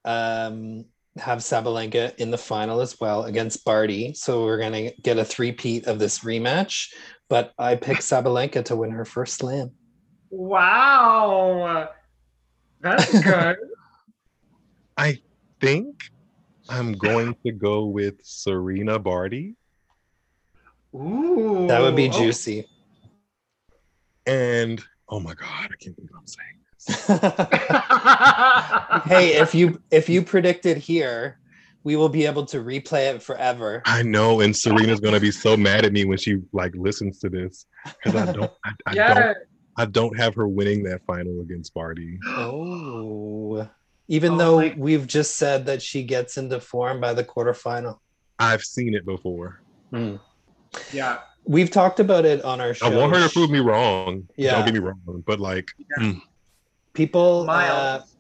um, have Sabalenka in the final as well against Barty. So we're going to get a three-peat of this rematch. But I picked Sabalenka to win her first slam. Wow. That's [LAUGHS] good. I think I'm going to go with Serena Barty. Ooh. That would be Oh, juicy. And oh my god, I can't believe I'm saying this. [LAUGHS] [LAUGHS] hey, if you if you predicted here, we will be able to replay it forever. I know, and Serena's gonna be so mad at me when she like listens to this because I don't, I, I yeah. don't, I don't have her winning that final against Barty. Oh. Even Oh though my- we've just said that she gets into form by the quarterfinal. I've seen it before. Hmm. Yeah. We've talked about it on our show. I want her to prove me wrong. Yeah. Don't get me wrong, but like, People, uh, Miles.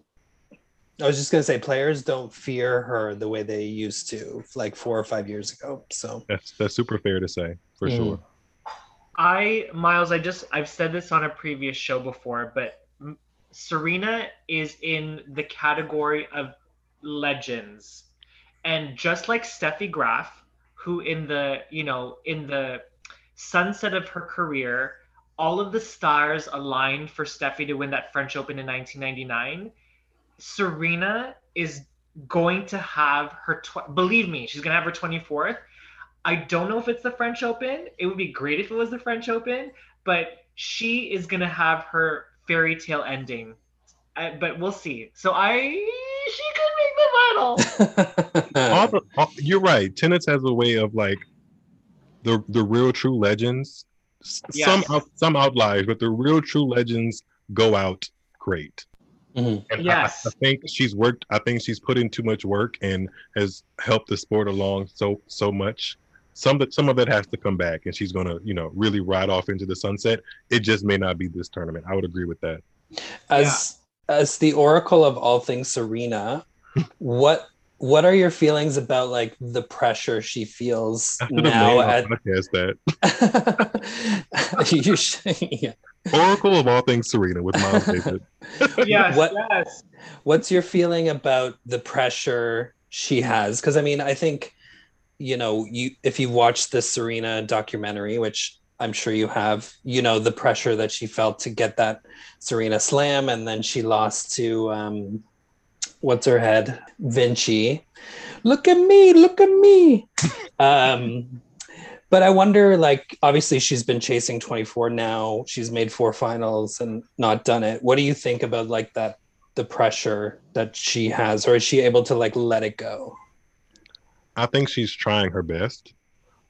I was just gonna say, players don't fear her the way they used to, like four or five years ago. So that's that's super fair to say for Mm. sure. I Miles, I just I've said this on a previous show before, but Serena is in the category of legends. And just like Steffi Graf, who in the, you know, in the sunset of her career, all of the stars aligned for Steffi to win that French Open in 1999. Serena is going to have her tw- believe me, she's going to have her 24th. I don't know if it's the French Open. It would be great if it was the French Open, but she is going to have her fairy tale ending. Uh, but we'll see. So I she could make the final. [LAUGHS] All the- all- you're right. Tennis has a way of like the the real true legends. s- Some out, some outliers, but the real true legends go out great. Mhm. And Yes. I, I think she's worked. I think she's put in too much work and has helped the sport along so so much. Some that some of it has to come back, and she's gonna you know really ride off into the sunset. It just may not be this tournament. I would agree with that. as as the oracle of all things Serena, [LAUGHS] what what are your feelings about like the pressure she feels After now at podcast that [LAUGHS] you should, yeah. Oracle of all things Serena with Miles [LAUGHS] David. yes, What- yes. what's your feeling about the pressure she has because i mean i think you know you if you watched the serena documentary which i'm sure you have you know the pressure that she felt to get that serena slam and then she lost to um what's her head vinci look at me look at me [LAUGHS] um but i wonder like obviously she's been chasing 24 now she's made four finals and not done it what do you think about like that the pressure that she has or is she able to like let it go I think she's trying her best.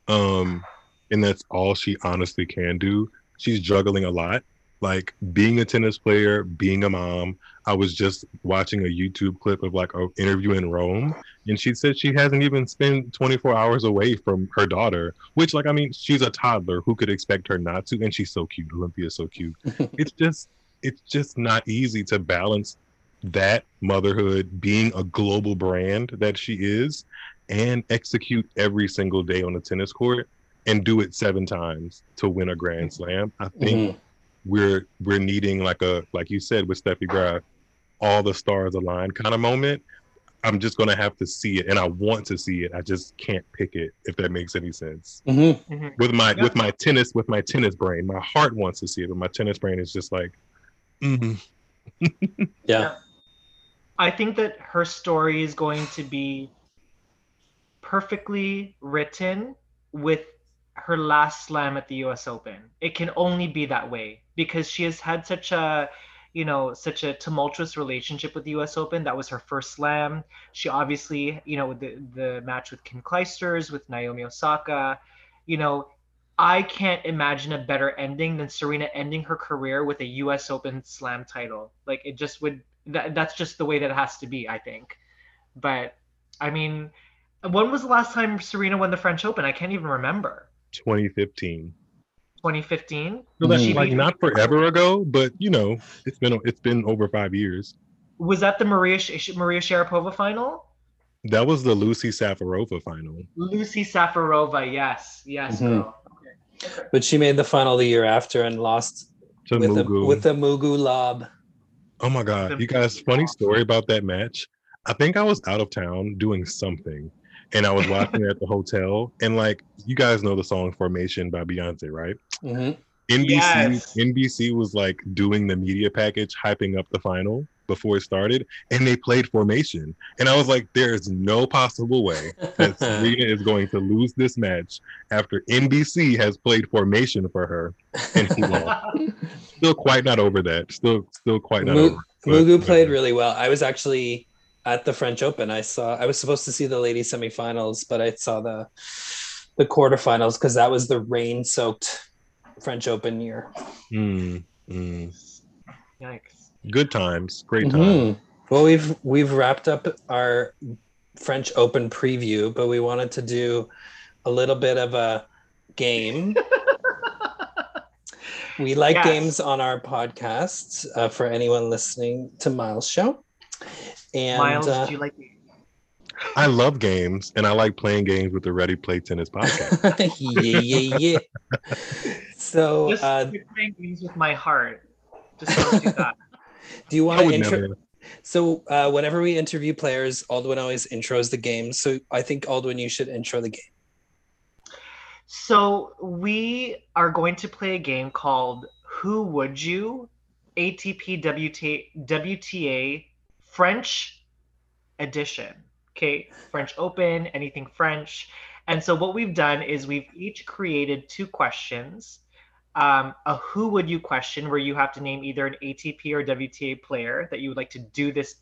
Um, and that's all she honestly can do. She's juggling a lot. Like being a tennis player, being a mom. I was just watching a YouTube clip of like an interview in Rome, and she said she hasn't even spent 24 hours away from her daughter, which, like, I mean, she's a toddler. Who could expect her not to? And she's so cute. Olympia's so cute. [LAUGHS] it's just, it's just not easy to balance that motherhood, being a global brand that she is, and execute every single day on the tennis court and do it seven times to win a grand slam. I think mm-hmm. We're we're needing like a like you said with Steffi Graf, all the stars aligned kind of moment. I'm just gonna have to see it, and I want to see it. I just can't pick it if that makes any sense. Mhm. Mhm. With my Yeah. with my tennis with my tennis brain, my heart wants to see it, but my tennis brain is just like, [LAUGHS] mm, yeah I think that her story is going to be perfectly written with her last slam at the US Open. It can only be that way because she has had such a, you know, such a tumultuous relationship with the U.S. Open. That was her first slam. She obviously, you know, the the match with Kim Clijsters, with Naomi Osaka, you know, I can't imagine a better ending than Serena ending her career with a U.S. Open Slam title. Like it just would. That, that's just the way that it has to be, I think. But I mean, when was the last time Serena won the French Open? I can't even remember. 2015. 2015. So that's like not forever ago, but you know, it's been it's been over five years. Was that the Maria Maria Sharapova final? That was the Lucie Safarova final. Lucie Safarova. Yes. Yes, Mhm. girl. But she made the final the year after and lost To with a Mugu. with a Mugu lob. oh my god, you guys! Funny story about that match. I think I was out of town doing something, and I was watching it at the hotel. And like you guys know the song "Formation" by Beyonce, right? Mhm. NBC Yes. NBC was like doing the media package, hyping up the final before it started, and they played Formation, and I was like, "There is no possible way that [LAUGHS] Serena is going to lose this match after NBC has played Formation for her." And he lost. [LAUGHS] Still quite not over that. Still, still quite not Mu- over. Mugu played really well. I was actually at the French Open. I saw. I was supposed to see the ladies semifinals, but I saw the the quarterfinals because that was the rain-soaked French Open year. Mm, mm. Yikes. Good times, great times. Mhm. Well, we've we've wrapped up our French Open preview, but we wanted to do a little bit of a game. [LAUGHS] we like Yes. games on our podcasts uh, for anyone listening to Miles' show. And Miles, uh, do you like I love games, and I like playing games with the Ready Play Tennis podcast. [LAUGHS] yeah, yeah, yeah. So, Just uh, playing games with my heart. Just don't do that. [LAUGHS] do you want to intro? So, uh, whenever we interview players, Aldwin always intros the game. So, I think Aldwin, you should intro the game. So we are going to play a game called Who Would You? ATP WTA, WTA French edition. Okay, French Open, anything French. And so what we've done is we've each created two questions. Um, a who would you question where you have to name either an ATP or WTA player that you would like to do this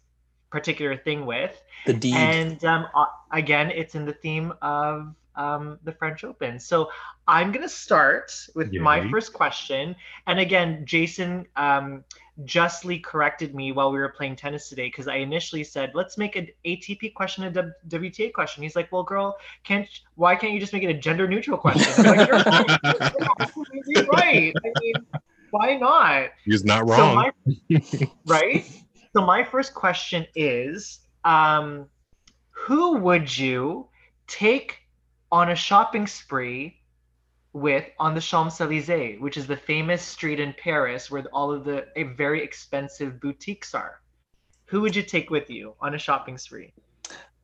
particular thing with. The deed. And um, again, it's in the theme of um, the French Open. So I'm going to start with my first question. And again, Jason um, justly corrected me while we were playing tennis today because I initially said, let's make an ATP question a W- WTA question. He's like, well, girl, can't why can't you just make it a gender neutral question? I'm like, you're, [LAUGHS] you're right. I mean, why not? He's not So wrong. my, right? So my first question is, um, who would you take on a shopping spree with on the Champs Elysees, which is the famous street in Paris where all of the very expensive boutiques are? Who would you take with you on a shopping spree?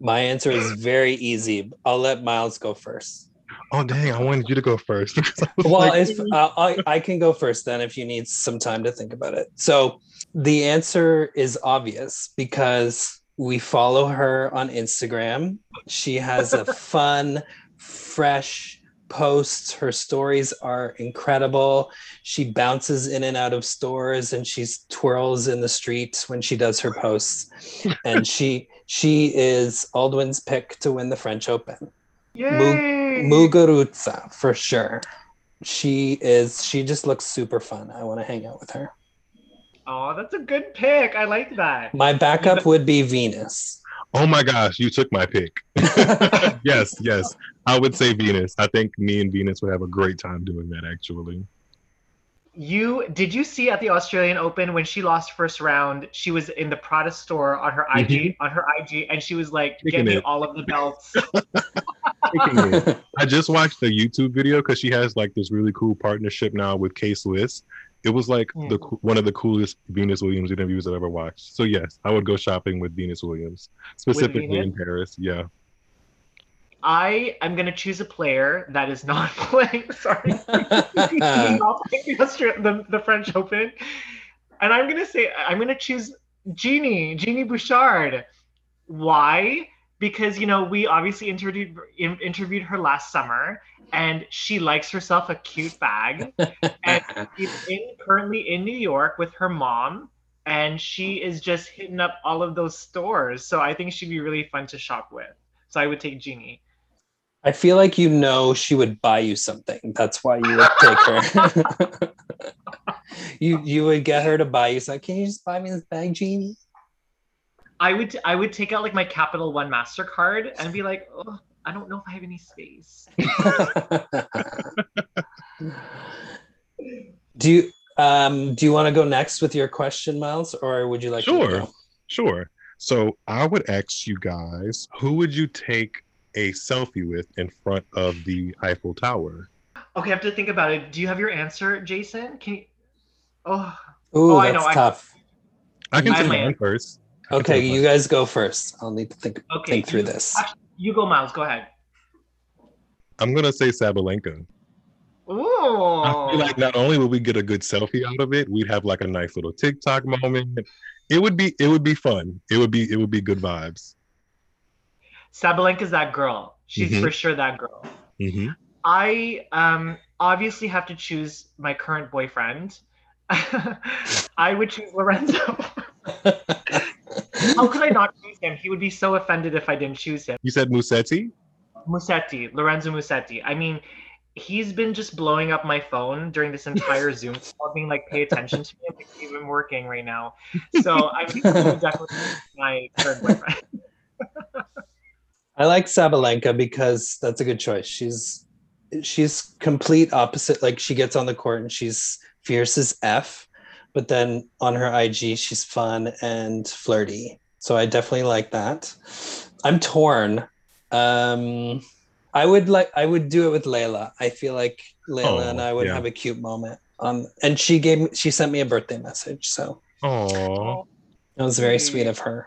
My answer is very easy. I'll let Miles go first. oh dang! I wanted you to go first. [LAUGHS] Well, like, if, uh, I, I can go first then if you need some time to think about it. So the answer is obvious because we follow her on Instagram. She has a fun, fresh posts. Her stories are incredible. She bounces in and out of stores and she twirls in the streets when she does her posts. And she [LAUGHS] she is Aldwin's pick to win the French Open. Yay! Muguruza for sure. She is. She just looks super fun. I want to hang out with her. Oh, that's a good pick. I like that. My backup would be Venus. oh my gosh, you took my pick. [LAUGHS] yes, yes. I would say Venus. I think me and Venus would have a great time doing that. Actually, You did you see at the Australian Open when she lost first round? She was in the Prada store on her IG on her IG, and she was like, "Get Kicking me it. all of the belts." [LAUGHS] [LAUGHS] I just watched the YouTube video because she has like this really cool partnership now with K Swiss. It was like the Mm. coo- one of the coolest Venus Williams interviews I've ever watched. So yes, I would go shopping with Venus Williams, specifically Venus? in Paris. Yeah. I am gonna choose a player that is not [LAUGHS] playing. Sorry, [LAUGHS] not playing the, the French Open, and I'm gonna say I'm gonna choose Genie Genie Bouchard. Why? Because you know we obviously interviewed in, interviewed her last summer, and she likes herself a cute bag. and she's [LAUGHS] in, currently in New York with her mom and she is just hitting up all of those stores. So I think she'd be really fun to shop with. So I would take Genie. I feel like you know she would buy you something. That's why you would take her. [LAUGHS] you you would get her to buy you something. Can you just buy me this bag, Genie? I would I would take out like my Capital One Mastercard and be like, oh, I don't know if I have any space. [LAUGHS] do you um do you want to go next with your question, Miles, or would you like me to Sure. Sure. So I would ask you guys, who would you take a selfie with in front of the Eiffel Tower? Okay, I have to think about it. Do you have your answer, Jason? Can you? Oh, Ooh, Oh, I that's know, tough. I can I say might- mine first. I Okay, you mine. guys go first. I'll need to think okay. think through you- this. actually, you go, Miles. Go ahead. I'm gonna say Sabalenka. Ooh. I feel like not only would we get a good selfie out of it, we'd have like a nice little TikTok moment. It would be it would be fun. It would be it would be good vibes. Sabalenka's that girl. She's Mhm. for sure that girl. hmm I um obviously have to choose my current boyfriend. [LAUGHS] I would choose Lorenzo. [LAUGHS] How could I not choose him? He would be so offended if I didn't choose him. You said Musetti? Musetti, Lorenzo Musetti. I mean, he's been just blowing up my phone during this entire Zoom [LAUGHS] call, being like, pay attention to me. I'm like, even working right now. So I mean, he would definitely my current boyfriend. I like Sabalenka because that's a good choice. She's she's complete opposite. Like she gets on the court and she's fierce as F, but then on her IG she's fun and flirty. So I definitely like that. I'm torn. Um I would like I would do it with Leylah. I feel like Leylah Oh, and I would yeah. have a cute moment. Um and she gave me she sent me a birthday message. So Oh, it was very sweet of her.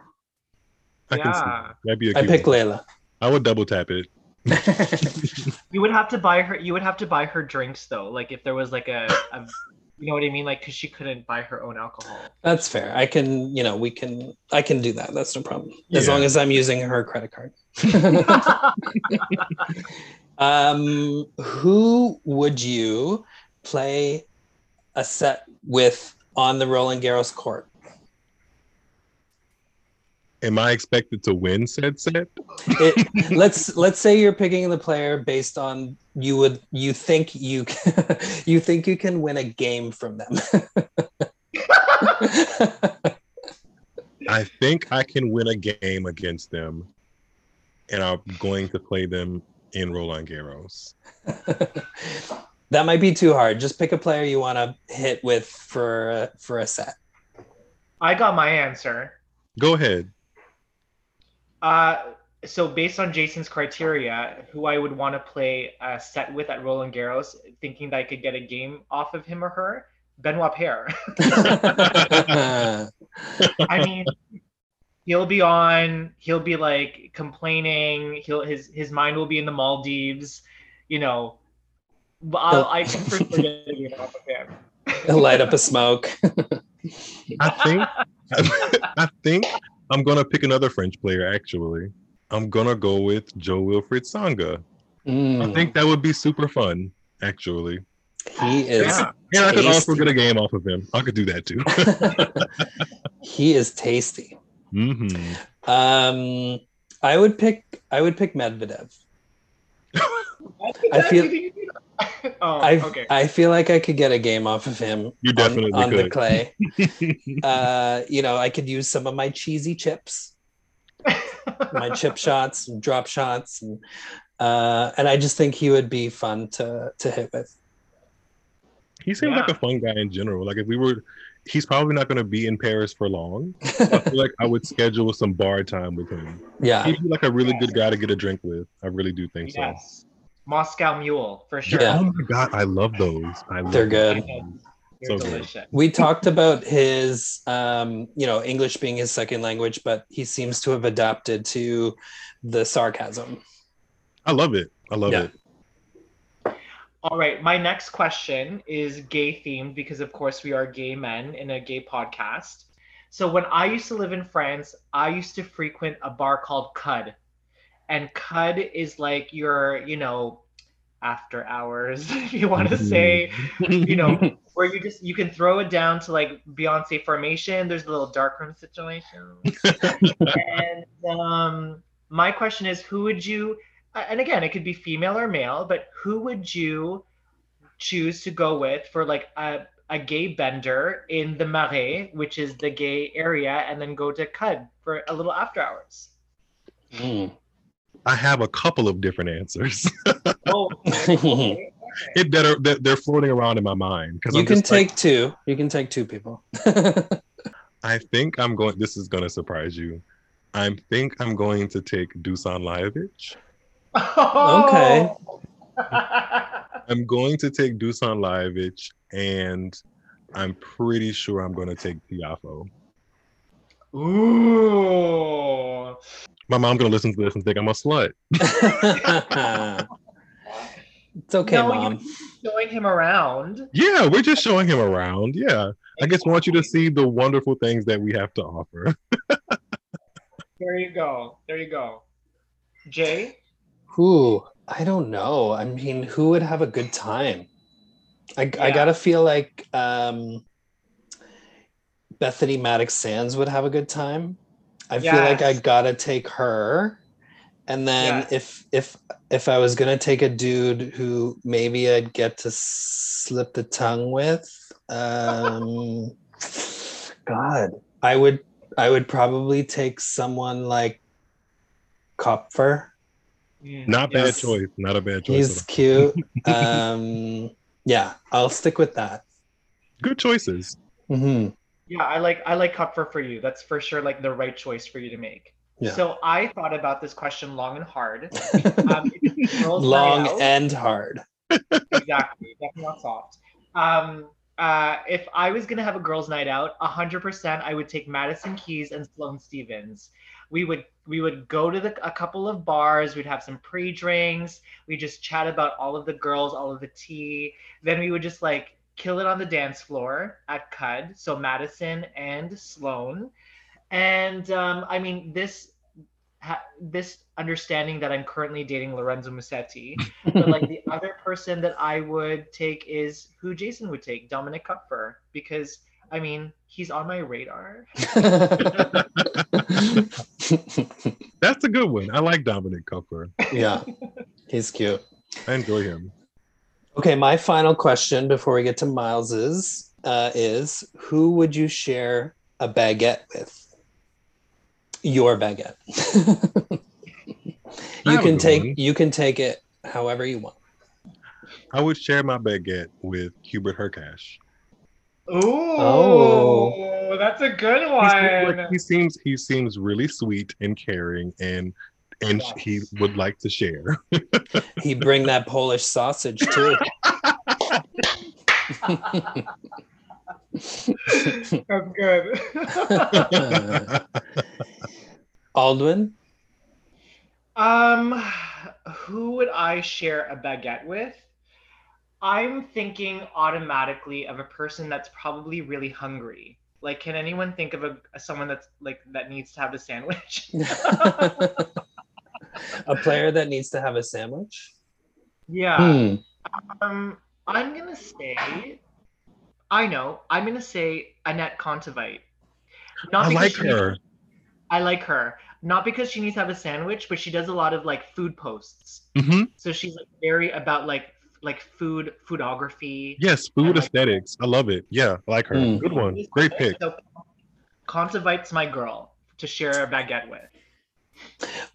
I can see. yeah. That'd be a I cute picked one. Leylah. I would double tap it. [LAUGHS] You would have to buy her. You would have to buy her drinks though. Like if there was like a, a you know what I mean? Like because she couldn't buy her own alcohol. That's fair. I can, you know, we can, I can do that. That's no problem. As Yeah. long as I'm using her credit card. [LAUGHS] [LAUGHS] um, who would you play a set with on the Roland Garros court? Am I expected to win said set? It, let's let's say you're picking the player based on you would you think you [LAUGHS] you think you can win a game from them. [LAUGHS] I think I can win a game against them, and I'm going to play them in Roland Garros. [LAUGHS] that might be too hard. Just pick a player you want to hit with for uh, for a set. I got my answer. Go ahead. Uh, so based on Jason's criteria, who I would want to play a set with at Roland Garros, thinking that I could get a game off of him or her, Benoit Paire. [LAUGHS] [LAUGHS] I mean, he'll be on. He'll be like complaining. He'll his his mind will be in the Maldives. You know, but I'll, I can for sure get a game off of him. Light up a smoke. I think I think I'm gonna pick another French player. Actually, I'm gonna go with Jo-Wilfried Tsonga. I Mm, think that would be super fun. Actually, he is Yeah. and I could also get a game off of him. I could do that too. [LAUGHS] he is tasty. hmm Um, I would pick I would pick Medvedev. I feel- [LAUGHS] oh, I okay. I feel like I could get a game off of him You on- definitely on, the could. clay. [LAUGHS] Uh, you know, I could use some of my cheesy chips, my chip [LAUGHS] shots, and drop shots, and uh, and I just think he would be fun to to hit with. He seems like a fun guy in general. Like if we were, he's probably not going to be in Paris for long. [LAUGHS] I feel like I would schedule some bar time with him. Yeah, He'd be like a really good guy to get a drink with. I really do think so. yes. Moscow Mule for sure. Yeah. Oh my god, I love those. I love They're good. those. They're So good. delicious. we talked about his um, you know English being his second language, but he seems to have adapted to the sarcasm. I love it. I love Yeah. it. All right, my next question is gay themed because, of course, we are gay men in a gay podcast. So, when I used to live in France, I used to frequent a bar called Cud. And Cud is like your, you know, after hours, [LAUGHS] if you want to say, you know, [LAUGHS] where you just you can throw it down to like Beyonce formation. There's a little dark room situation. [LAUGHS] and um, my question is, who would you? And again, it could be female or male, but who would you choose to go with for like a a gay bender in the Marais, which is the gay area, and then go to Cud for a little after hours. Mm. I have a couple of different answers. [LAUGHS] Oh, okay. [LAUGHS] it better they're, they're floating around in my mind because you can take two. You can take two people. [LAUGHS] I think I'm going. This is going to surprise you. I think I'm going to take Dusan Lajovic. Okay. [LAUGHS] I'm going to take Dusan Lajovic, and I'm pretty sure I'm going to take Tiafoe. Ooh. My mom's going to listen to this and think I'm a slut. [LAUGHS] it's okay, no, mom. you're showing him around. Yeah, we're just showing him around. Yeah, I just want you to see the wonderful things that we have to offer. [LAUGHS] There you go. There you go. Jay. Who? I don't know. I mean, who would have a good time? I, I gotta feel like um, Bethanie Mattek-Sands would have a good time. I feel like I gotta take her. And then Yes. if if if I was gonna take a dude who maybe I'd get to slip the tongue with, um, [LAUGHS] God, I would I would probably take someone like Koepfer. Mm, Not bad Yes. choice. Not a bad choice. He's cute. [LAUGHS] um, yeah, I'll stick with that. Good choices. hmm Yeah, I like I like Koepfer for you. That's for sure like the right choice for you to make. Yeah. So I thought about this question long and hard. [LAUGHS] Um, Long out- and hard. exactly, [LAUGHS] definitely not soft. Um, uh, if I was gonna have a girls' night out, hundred percent, I would take Madison Keys and Sloane Stevens. We would we would go to the, a couple of bars. We'd have some pre-drinks. We just chat about all of the girls, all of the tea. Then we would just like kill it on the dance floor at Cud. So Madison and Sloane, and um, I mean this. Ha- this understanding that I'm currently dating Lorenzo Musetti, [LAUGHS] but like the other person that I would take is who Jason would take, Dominik Koepfer, because I mean he's on my radar. [LAUGHS] [LAUGHS] That's a good one. I like Dominik Koepfer. yeah, he's cute. I enjoy him. Okay, my final question before we get to Miles's uh, is who would you share a baguette with? Your baguette. [LAUGHS] You can take one. you can take it however you want. I would share my baguette with Hubert Hurkacz. Ooh, Oh. that's a good He seems, one. like- he seems he seems really sweet and caring, and and Yes. he would like to share. [LAUGHS] He bring that Polish sausage too. [LAUGHS] That's good. [LAUGHS] Aldwin? um, who would I share a baguette with? I'm thinking automatically of a person that's probably really hungry. Like, can anyone think of a someone that's like that needs to have a sandwich? [LAUGHS] [LAUGHS] a player that needs to have a sandwich? yeah. Hmm. Um, I'm gonna say, I know. I'm gonna say Anett Kontaveit. Not I like she needs- her. I like her. Not because she needs to have a sandwich, but she does a lot of like food posts. hmm So she's like very about like like food foodography. Yes, food I like aesthetics. I love it. Yeah, I like her. Mm. Good one. Great pick. So Kontaveit's my girl to share a baguette with.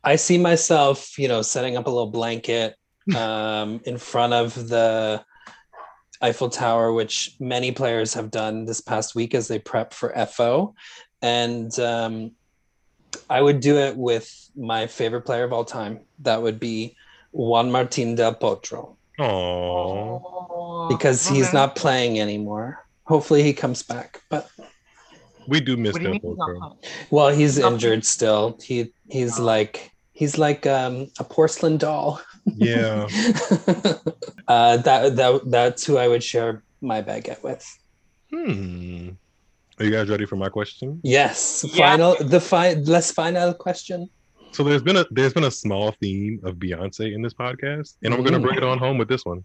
I see myself, you know, setting up a little blanket um, in front of the Eiffel Tower, which many players have done this past week as they prep for FO. And um, I would do it with my favorite player of all time. That would be Juan Martin del Potro, Aww. because he's okay. not playing anymore. Hopefully he comes back, but We do miss What do you that mean? he's not Potro. home? well, he's Not- injured still. He he's Oh. like he's like um, a porcelain doll. Yeah. [LAUGHS] uh, that that that's who I would share my baguette with. Hmm. Are you guys ready for my question? Yes. Yeah. Final the fi- less final question. So there's been a there's been a small theme of Beyonce in this podcast, and I'm gonna Mm. bring it on home with this one.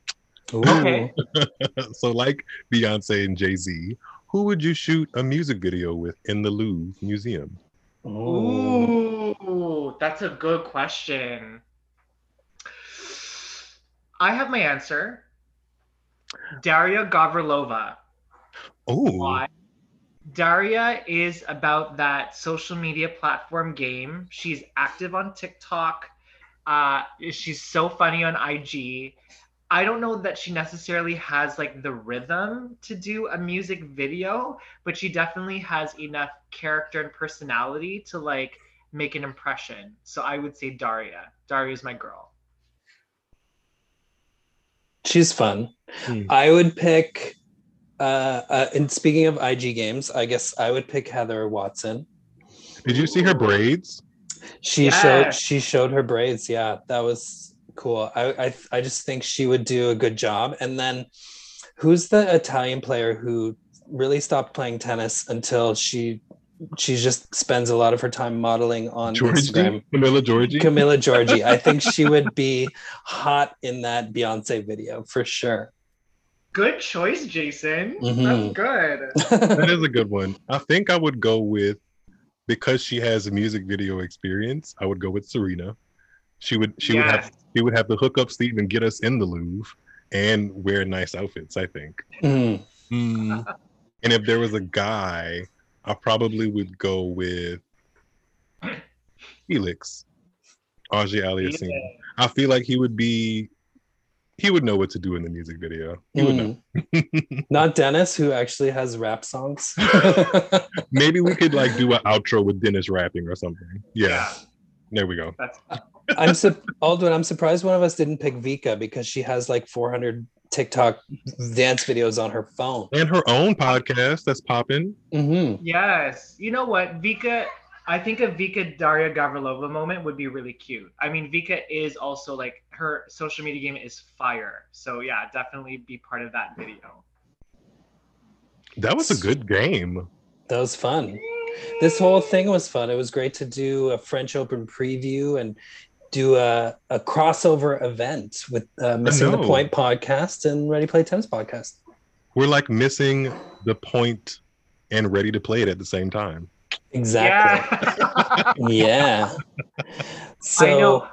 Okay. [LAUGHS] so, like Beyonce and Jay Z, who would you shoot a music video with in the Louvre Museum? Ooh. Ooh, that's a good question. I have my answer. Daria Gavrilova. Oh, Why? Daria is about that social media platform game. She's active on TikTok. Uh, she's so funny on IG. I don't know that she necessarily has like the rhythm to do a music video, but she definitely has enough character and personality to like make an impression. So I would say Daria. Daria is my girl. She's fun. Hmm. I would pick. Uh, uh, and speaking of IG games, I guess I would pick Heather Watson. did you see her braids? She showed she showed her braids. Yeah, that was cool. I, I I just think she would do a good job. And then, who's the Italian player who really stopped playing tennis until she she just spends a lot of her time modeling on Giorgi, Instagram? Camila Giorgi. Camila Giorgi. I think [LAUGHS] she would be hot in that Beyonce video for sure. Good choice, Jason. Mhm. That's good. [LAUGHS] that is a good one. I think I would go with because she has a music video experience. I would go with Serena. She would she would have she would have the hookup Steve and get us in the Louvre and wear nice outfits. I think. Mm. And if there was a guy, I probably would go with Felix, Auger-Aliassime. I feel like he would be, he would know what to do in the music video. He would know. Mm. [LAUGHS] Not Denis, who actually has rap songs. [LAUGHS] Maybe we could like do an outro with Denis rapping or something. Yeah, there we go. I'm su- Aldwin. I'm surprised one of us didn't pick Vika because she has like 400 TikTok dance videos on her phone. And her own podcast that's popping. hmm Yes. You know what? Vika, I think a Vika Daria Gavrilova moment would be really cute. I mean, Vika is also like her social media game is fire. So yeah, definitely be part of that video. That was a good game. That was fun. This whole thing was fun. It was great to do a French Open preview and do a, a crossover event with uh, Missing the. Point podcast and Ready Play Tennis podcast. We're like missing the point and ready to play it at the same time. Exactly. Yeah. [LAUGHS] Yeah. So, I know.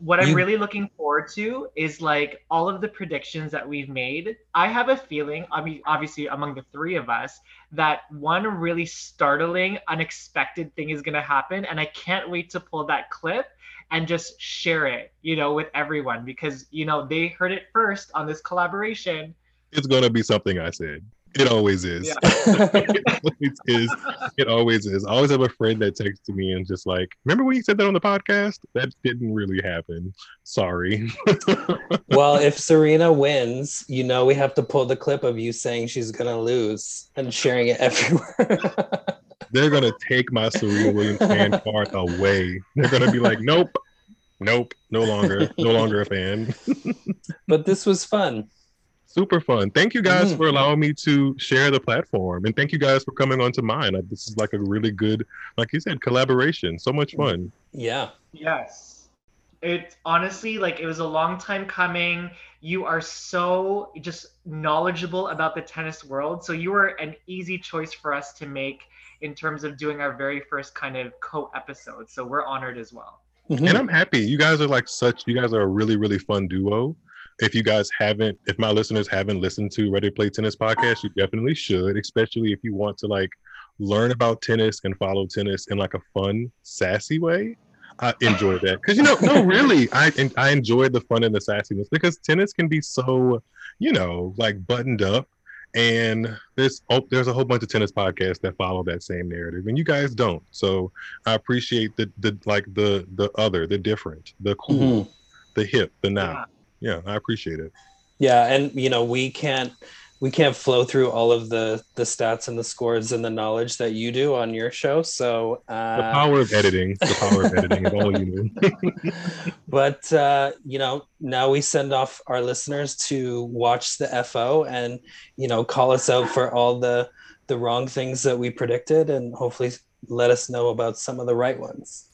What I'm you- really looking forward to is like all of the predictions that we've made. I have a feeling, I mean, obviously among the three of us, that one really startling, unexpected thing is going to happen. And I can't wait to pull that clip and just share it, you know, with everyone because, you know, they heard it first on this collaboration. It's gonna be something I said. It always is. Yeah. [LAUGHS] it [LAUGHS] always is. It always is. I always have a friend that texts to me and just like, remember when you said that on the podcast? That didn't really happen. Sorry. [LAUGHS] well, if Serena wins, you know we have to pull the clip of you saying she's gonna lose and sharing it everywhere. They're gonna take my Serena Williams fan card away. They're gonna be like, nope, nope, no longer, no longer a fan. but this was fun. Super fun. Thank you guys Mhm. for allowing me to share the platform, and thank you guys for coming on to mine. This is like a really good, like you said, collaboration. So much fun. Yeah. Yes. It honestly, like, it was a long time coming. You are so just knowledgeable about the tennis world. So you were an easy choice for us to make in terms of doing our very first kind of co episode. So we're honored as well. Mhm. and I'm happy. You guys are like such. You guys are a really, really fun duo. If you guys haven't, if my listeners haven't listened to Ready to Play Tennis podcast, you definitely should. Especially if you want to like learn about tennis and follow tennis in like a fun, sassy way. I enjoy that because you know, no, [LAUGHS] really, I I enjoy the fun and the sassiness because tennis can be so, you know, like buttoned up. And there's oh, there's a whole bunch of tennis podcasts that follow that same narrative, and you guys don't. So I appreciate the the like the the other, the different, the cool, Mhm. the hip, the now. Yeah, I appreciate it. Yeah, and you know we can't we can't flow through all of the the stats and the scores and the knowledge that you do on your show. So, uh... The power of editing, the power of editing is all you need. [LAUGHS] but uh, you know now we send off our listeners to watch the FO and you know call us out for all the the wrong things that we predicted and hopefully let us know about some of the right ones.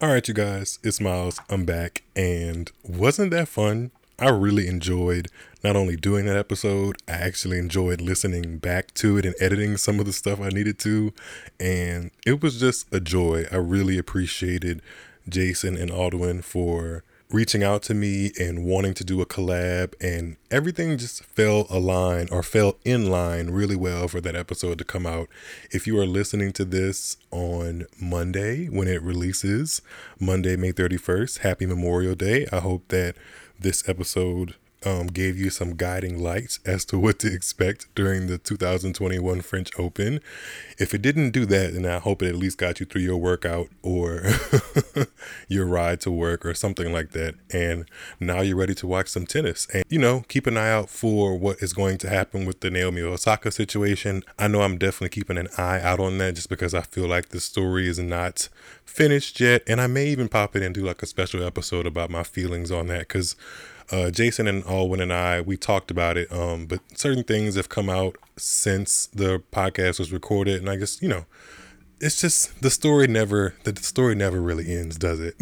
All right, you guys, it's Miles. I'm back, and wasn't that fun? I really enjoyed not only doing that episode, I actually enjoyed listening back to it and editing some of the stuff I needed to. And it was just a joy. I really appreciated Jason and Aldwin for reaching out to me and wanting to do a collab and everything just fell align or fell in line really well for that episode to come out. If you are listening to this on Monday when it releases, Monday, May 31st, happy Memorial Day. I hope that this episode um, gave you some guiding lights as to what to expect during the 2021 French Open. If it didn't do that, then I hope it at least got you through your workout or [LAUGHS] your ride to work or something like that. And now you're ready to watch some tennis. And, you know, keep an eye out for what is going to happen with the Naomi Osaka situation. I know I'm definitely keeping an eye out on that just because I feel like the story is not finished yet. And I may even pop it and do like a special episode about my feelings on that because uh, Jason and Alwyn and I, we talked about it, um, but certain things have come out since the podcast was recorded, and I guess you know, it's just the story never the story never really ends, does it?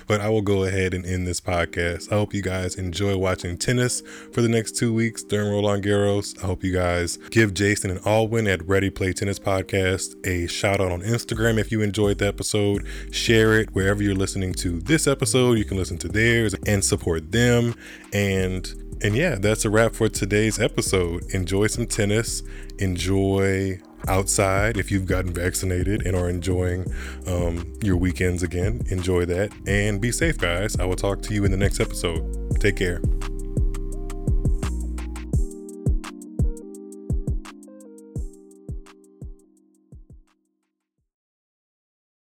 [LAUGHS] but I will go ahead and end this podcast. I hope you guys enjoy watching tennis for the next two weeks during Roland Garros. I hope you guys give Jason and Alwyn at Ready Play Tennis Podcast a shout out on Instagram if you enjoyed the episode. Share it wherever you're listening to this episode. You can listen to theirs and support them. And and yeah, that's a wrap for today's episode. Enjoy some tennis. Enjoy outside if you've gotten vaccinated and are enjoying um, your weekends again. Enjoy that and be safe, guys. I will talk to you in the next episode. Take care.